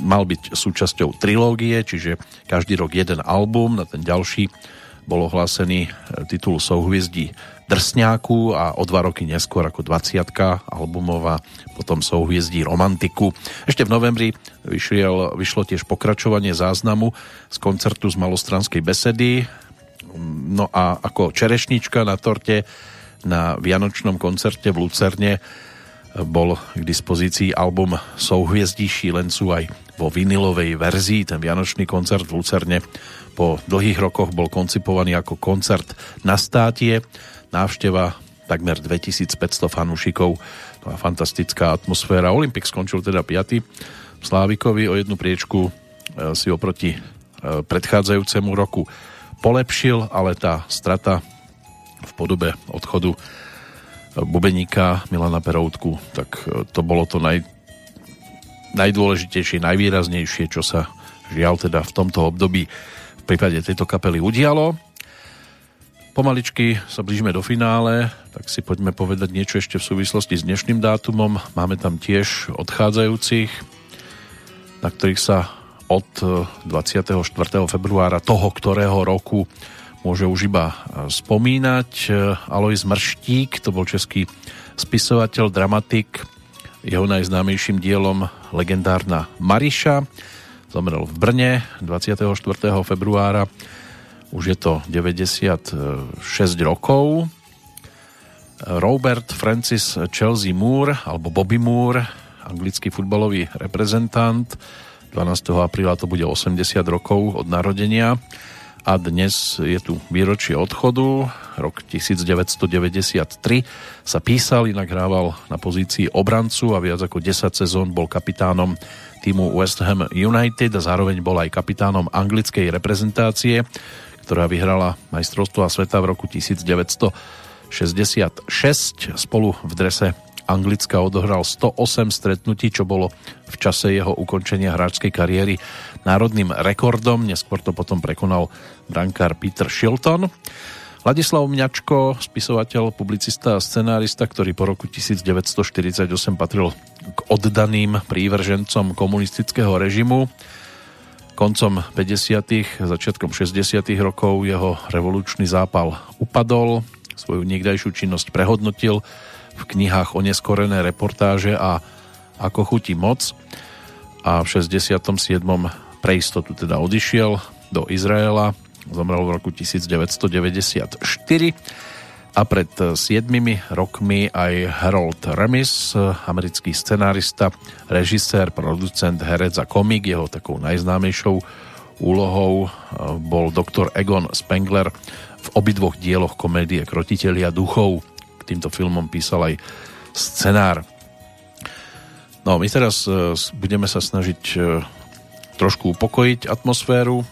mal byť súčasťou trilógie, čiže každý rok jeden album, na ten ďalší bol ohlásený e, titul Souhviezdí Drsňáku a o dva roky neskôr ako 20 albumová potom Souhviezdí Romantiku. Ešte v novembri vyšiel, vyšlo tiež pokračovanie záznamu z koncertu z malostranskej besedy no a ako čerešnička na torte na vianočnom koncerte v Lucerne bol k dispozícii album Souhviezdí šílencu aj vo vinilovej verzii. Ten vianočný koncert v Lucerne po dlhých rokoch bol koncipovaný ako koncert na státie. Návšteva takmer 2500 fanúšikov. To je fantastická atmosféra. Olympik skončil teda 5. Slávikovi o jednu priečku e, si oproti e, predchádzajúcemu roku polepšil, ale tá strata v podobe odchodu bubeníka Milana Peroutku, tak e, to bolo to naj, najdôležitejšie, najvýraznejšie, čo sa žiaľ teda v tomto období v prípade tejto kapely udialo. Pomaličky sa blížime do finále, tak si poďme povedať niečo ešte v súvislosti s dnešným dátumom. Máme tam tiež odchádzajúcich, na ktorých sa od 24. E, februára toho ktorého roku môže už iba e, spomínať. E, Alois Mrštík, to bol český spisovateľ, dramatik. Jeho najznámejším dielom legendárna Mariša. Zomrel v Brne 24. februára. Už je to 96 rokov. Robert Francis Chelsea Moore, alebo Bobby Moore, anglický futbalový reprezentant. 12. apríla to bude 80 rokov od narodenia a dnes je tu výročie odchodu. Rok 1993 sa písal, inak hrával na pozícii obrancu a viac ako 10 sezón bol kapitánom týmu West Ham United a zároveň bol aj kapitánom anglickej reprezentácie, ktorá vyhrala majstrovstvo sveta v roku 1966. Spolu v drese Anglicka odohral 108 stretnutí, čo bolo v čase jeho ukončenia hráčskej kariéry národným rekordom. Neskôr to potom prekonal brankár Peter Shilton. Ladislav Mňačko, spisovateľ, publicista a scenárista, ktorý po roku 1948 patril k oddaným prívržencom komunistického režimu. Koncom 50. začiatkom 60. rokov jeho revolučný zápal upadol, svoju niekdajšiu činnosť prehodnotil v knihách oneskorené reportáže a Ako chutí moc a v 67. pre istotu teda odišiel do Izraela Zomrel v roku 1994 a pred 7 rokmi aj Harold Remis, americký scenárista, režisér, producent, herec a komik. Jeho takou najznámejšou úlohou eh, bol doktor Egon Spengler v obidvoch dieloch komédie Krotitelia duchov. Týmto filmom písal aj scenár. No, my teraz eh, budeme sa snažiť eh, trošku upokojiť atmosféru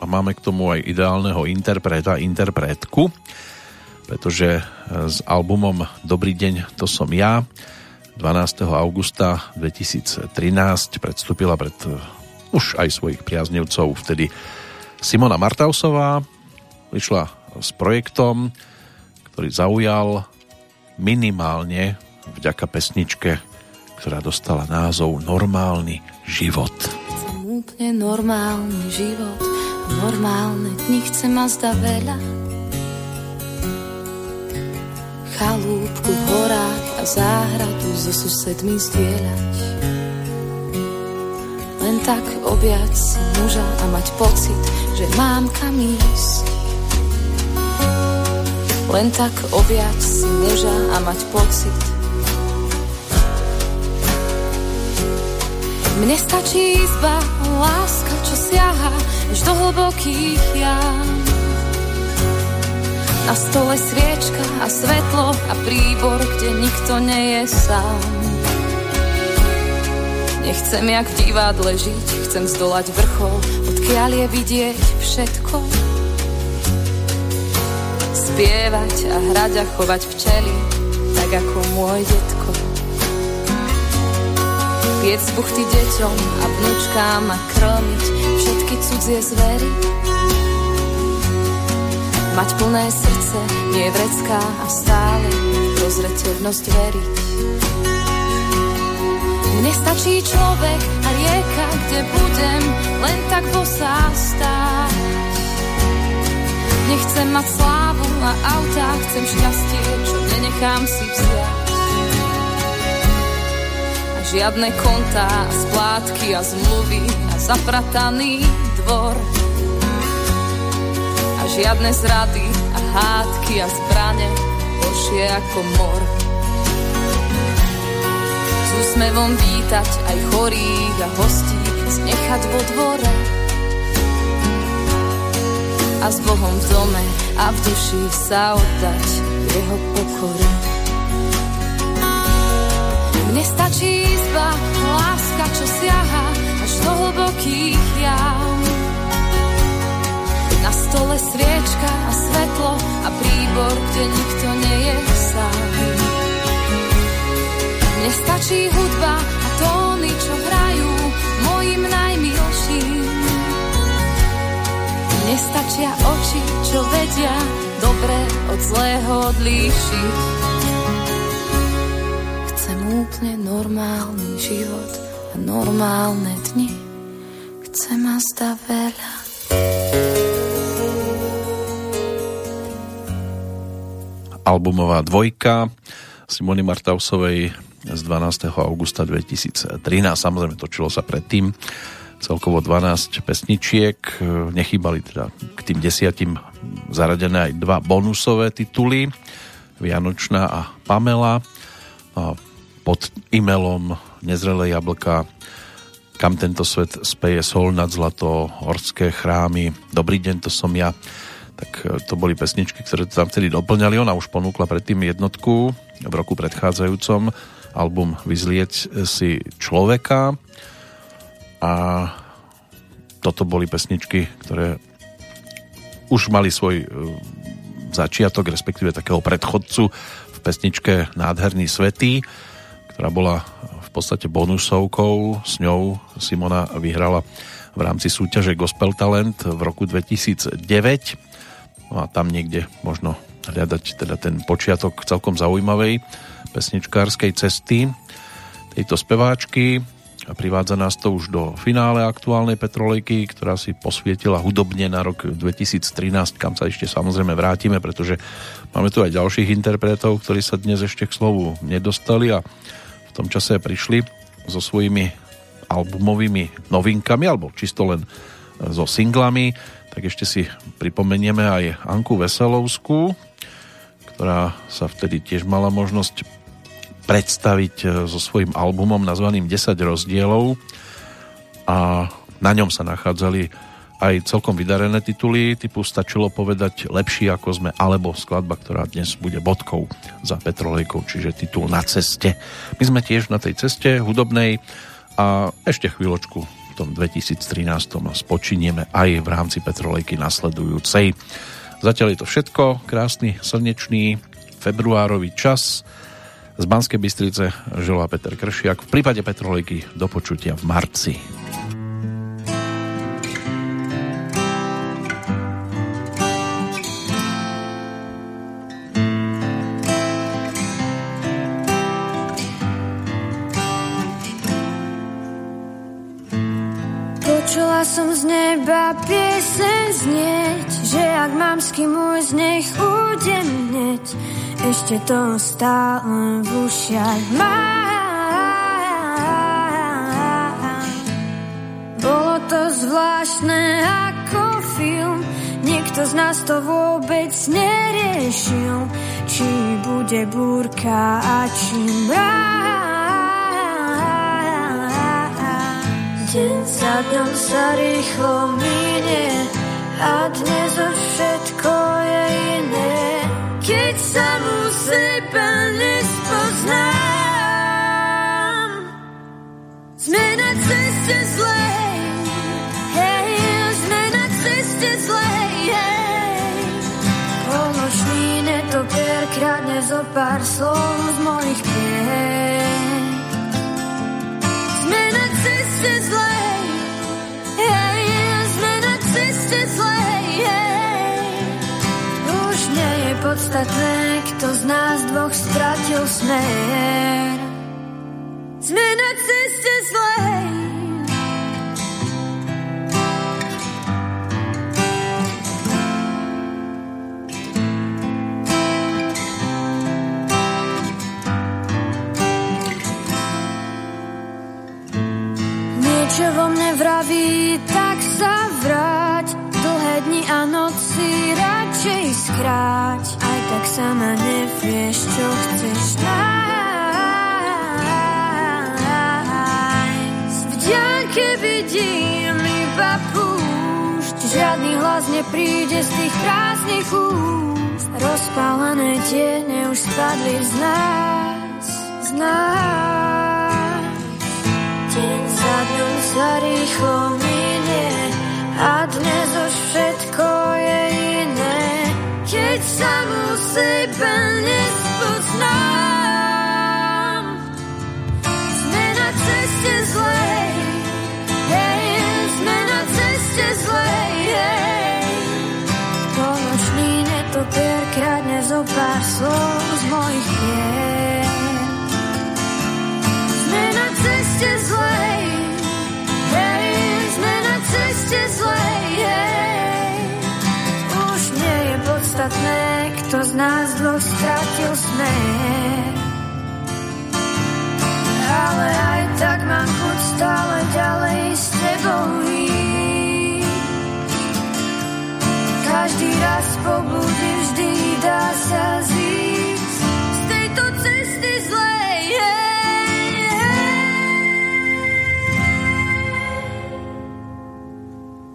a máme k tomu aj ideálneho interpreta, interpretku, pretože e, s albumom Dobrý deň, to som ja 12. augusta 2013 predstúpila pred e, už aj svojich priaznivcov vtedy Simona Martausová vyšla s projektom, ktorý zaujal minimálne vďaka pesničke, ktorá dostala názov Normálny život. Úplne normálny život Normálne dni chcem ma zda veľa. Chalúbku v horách a záhradu so susedmi zdieľať. Len tak objať si muža a mať pocit, že mám kam ísť len tak objať si muža a mať pocit. Mne stačí izba, láska, čo siaha až do hlbokých jám. Na stole sviečka a svetlo a príbor, kde nikto nie je sám. Nechcem jak v divadle žiť, chcem zdolať vrchol, odkiaľ je vidieť všetko. Spievať a hrať a chovať včely, tak ako môj detko. Piec buchty deťom a vnúčkám a krmiť všetky cudzie zvery. Mať plné srdce, nie vrecká a stále prozreteľnosť veriť. Mne stačí človek a rieka, kde budem len tak bosá stáť. Nechcem mať slávu a autá, chcem šťastie, čo nenechám si vziať. A žiadne kontá, splátky a zmluvy a zaprataný dvor. A žiadne zrady a hádky a zbrane, horšie ako mor. S úsmevom vítať aj chorých a hostí, znechať vo dvore a s Bohom v dome a v duši sa oddať jeho pokoru. Mne stačí izba, láska, čo siaha až do hlbokých jam. Na stole sviečka a svetlo a príbor, kde nikto nie je sám. Mne stačí hudba a tóny, čo hrajú mojim najmilším Nestačia oči, čo vedia dobre od zlého odlíšiť. Chcem úplne normálny život a normálne dni. Chcem a zda veľa. Albumová dvojka Simony Martausovej z 12. augusta 2013. Samozrejme, točilo sa predtým celkovo 12 pesničiek, nechýbali teda k tým desiatim zaradené aj dva bonusové tituly, Vianočná a Pamela. A pod e-mailom Nezrelé jablka. Kam tento svet speje sol nad zlato, horské chrámy, dobrý deň, to som ja. Tak e, to boli pesničky, ktoré tam vtedy doplňali. Ona už ponúkla predtým jednotku v roku predchádzajúcom. Album Vyzlieť si človeka a toto boli pesničky, ktoré už mali svoj e, začiatok, respektíve takého predchodcu v pesničke Nádherný svetý, ktorá bola v podstate bonusovkou. S ňou Simona vyhrala v rámci súťaže Gospel Talent v roku 2009. No a tam niekde možno hľadať teda ten počiatok celkom zaujímavej pesničkárskej cesty tejto speváčky a privádza nás to už do finále aktuálnej Petrolejky, ktorá si posvietila hudobne na rok 2013, kam sa ešte samozrejme vrátime, pretože máme tu aj ďalších interpretov, ktorí sa dnes ešte k slovu nedostali a v tom čase prišli so svojimi albumovými novinkami, alebo čisto len so singlami, tak ešte si pripomenieme aj Anku Veselovskú, ktorá sa vtedy tiež mala možnosť predstaviť e, so svojím albumom nazvaným 10 rozdielov a na ňom sa nachádzali aj celkom vydarené tituly typu Stačilo povedať lepší ako sme alebo skladba, ktorá dnes bude bodkou za Petrolejkou, čiže titul Na ceste. My sme tiež na tej ceste hudobnej a ešte chvíľočku v tom 2013 spočinieme aj v rámci Petrolejky nasledujúcej. Zatiaľ je to všetko, krásny slnečný februárový čas z Banskej Bystrice želá Peter Kršiak. V prípade Petrolejky do počutia v marci. Počula som z neba piesen znieť, že ak mám s kým môj nech udemneť, ešte to stále v ušiach mám. Bolo to zvláštne ako film, niekto z nás to vôbec neriešil, či bude búrka a či mráz. Deň za dňom sa rýchlo minie a dnes už všetko je iné. Keď sa mu seba nespoznám, sme na ceste zlej, hej, sme na ceste zlej, hej. Položný netopier kradne zo pár slov z mojich pies. Sme na ceste zlej, podstatné, kto z nás dvoch stratil smer. Sme na ceste zlej, Niečo vo mne vraví, tak sa vráť. Dlhé dni a noci radšej skráť tak sama nevieš, čo chceš nájsť. V diaľke vidím iba púšť. Žiadny hlas nepríde z tých prázdnych úst. Rozpálené tiene už spadli z nás, z nás. Deň za dňom sa rýchlo minie a dnes už všetko je iné. Keď sa mu seba nespoznám, sme na ceste zlej, hej, sme na ceste zlej, hej. Poločný netopier kradne zo pár slov z mojich pier. Sme na ceste zlej, hej, sme na ceste zlej, podstatné, kto z nás dvoch stratil smer. Ale aj tak mám chuť stále ďalej s tebou ísť. Každý raz pobudím, vždy dá sa zísť cesty zlej, hej,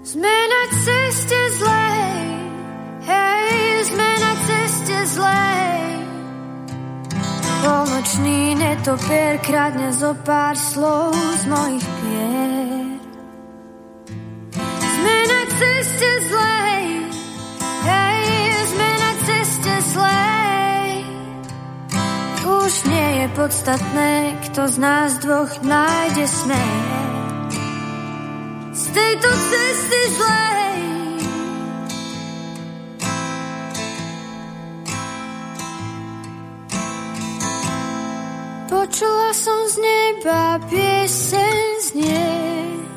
Sme na ceste zlej, zlej. Polnočný netopier kradne zo pár slov z mojich pier. Sme na ceste zlej, hej, sme na ceste zlej. Už nie je podstatné, kto z nás dvoch nájde smer z tejto cesty zlej. Počula som z neba piesen znieť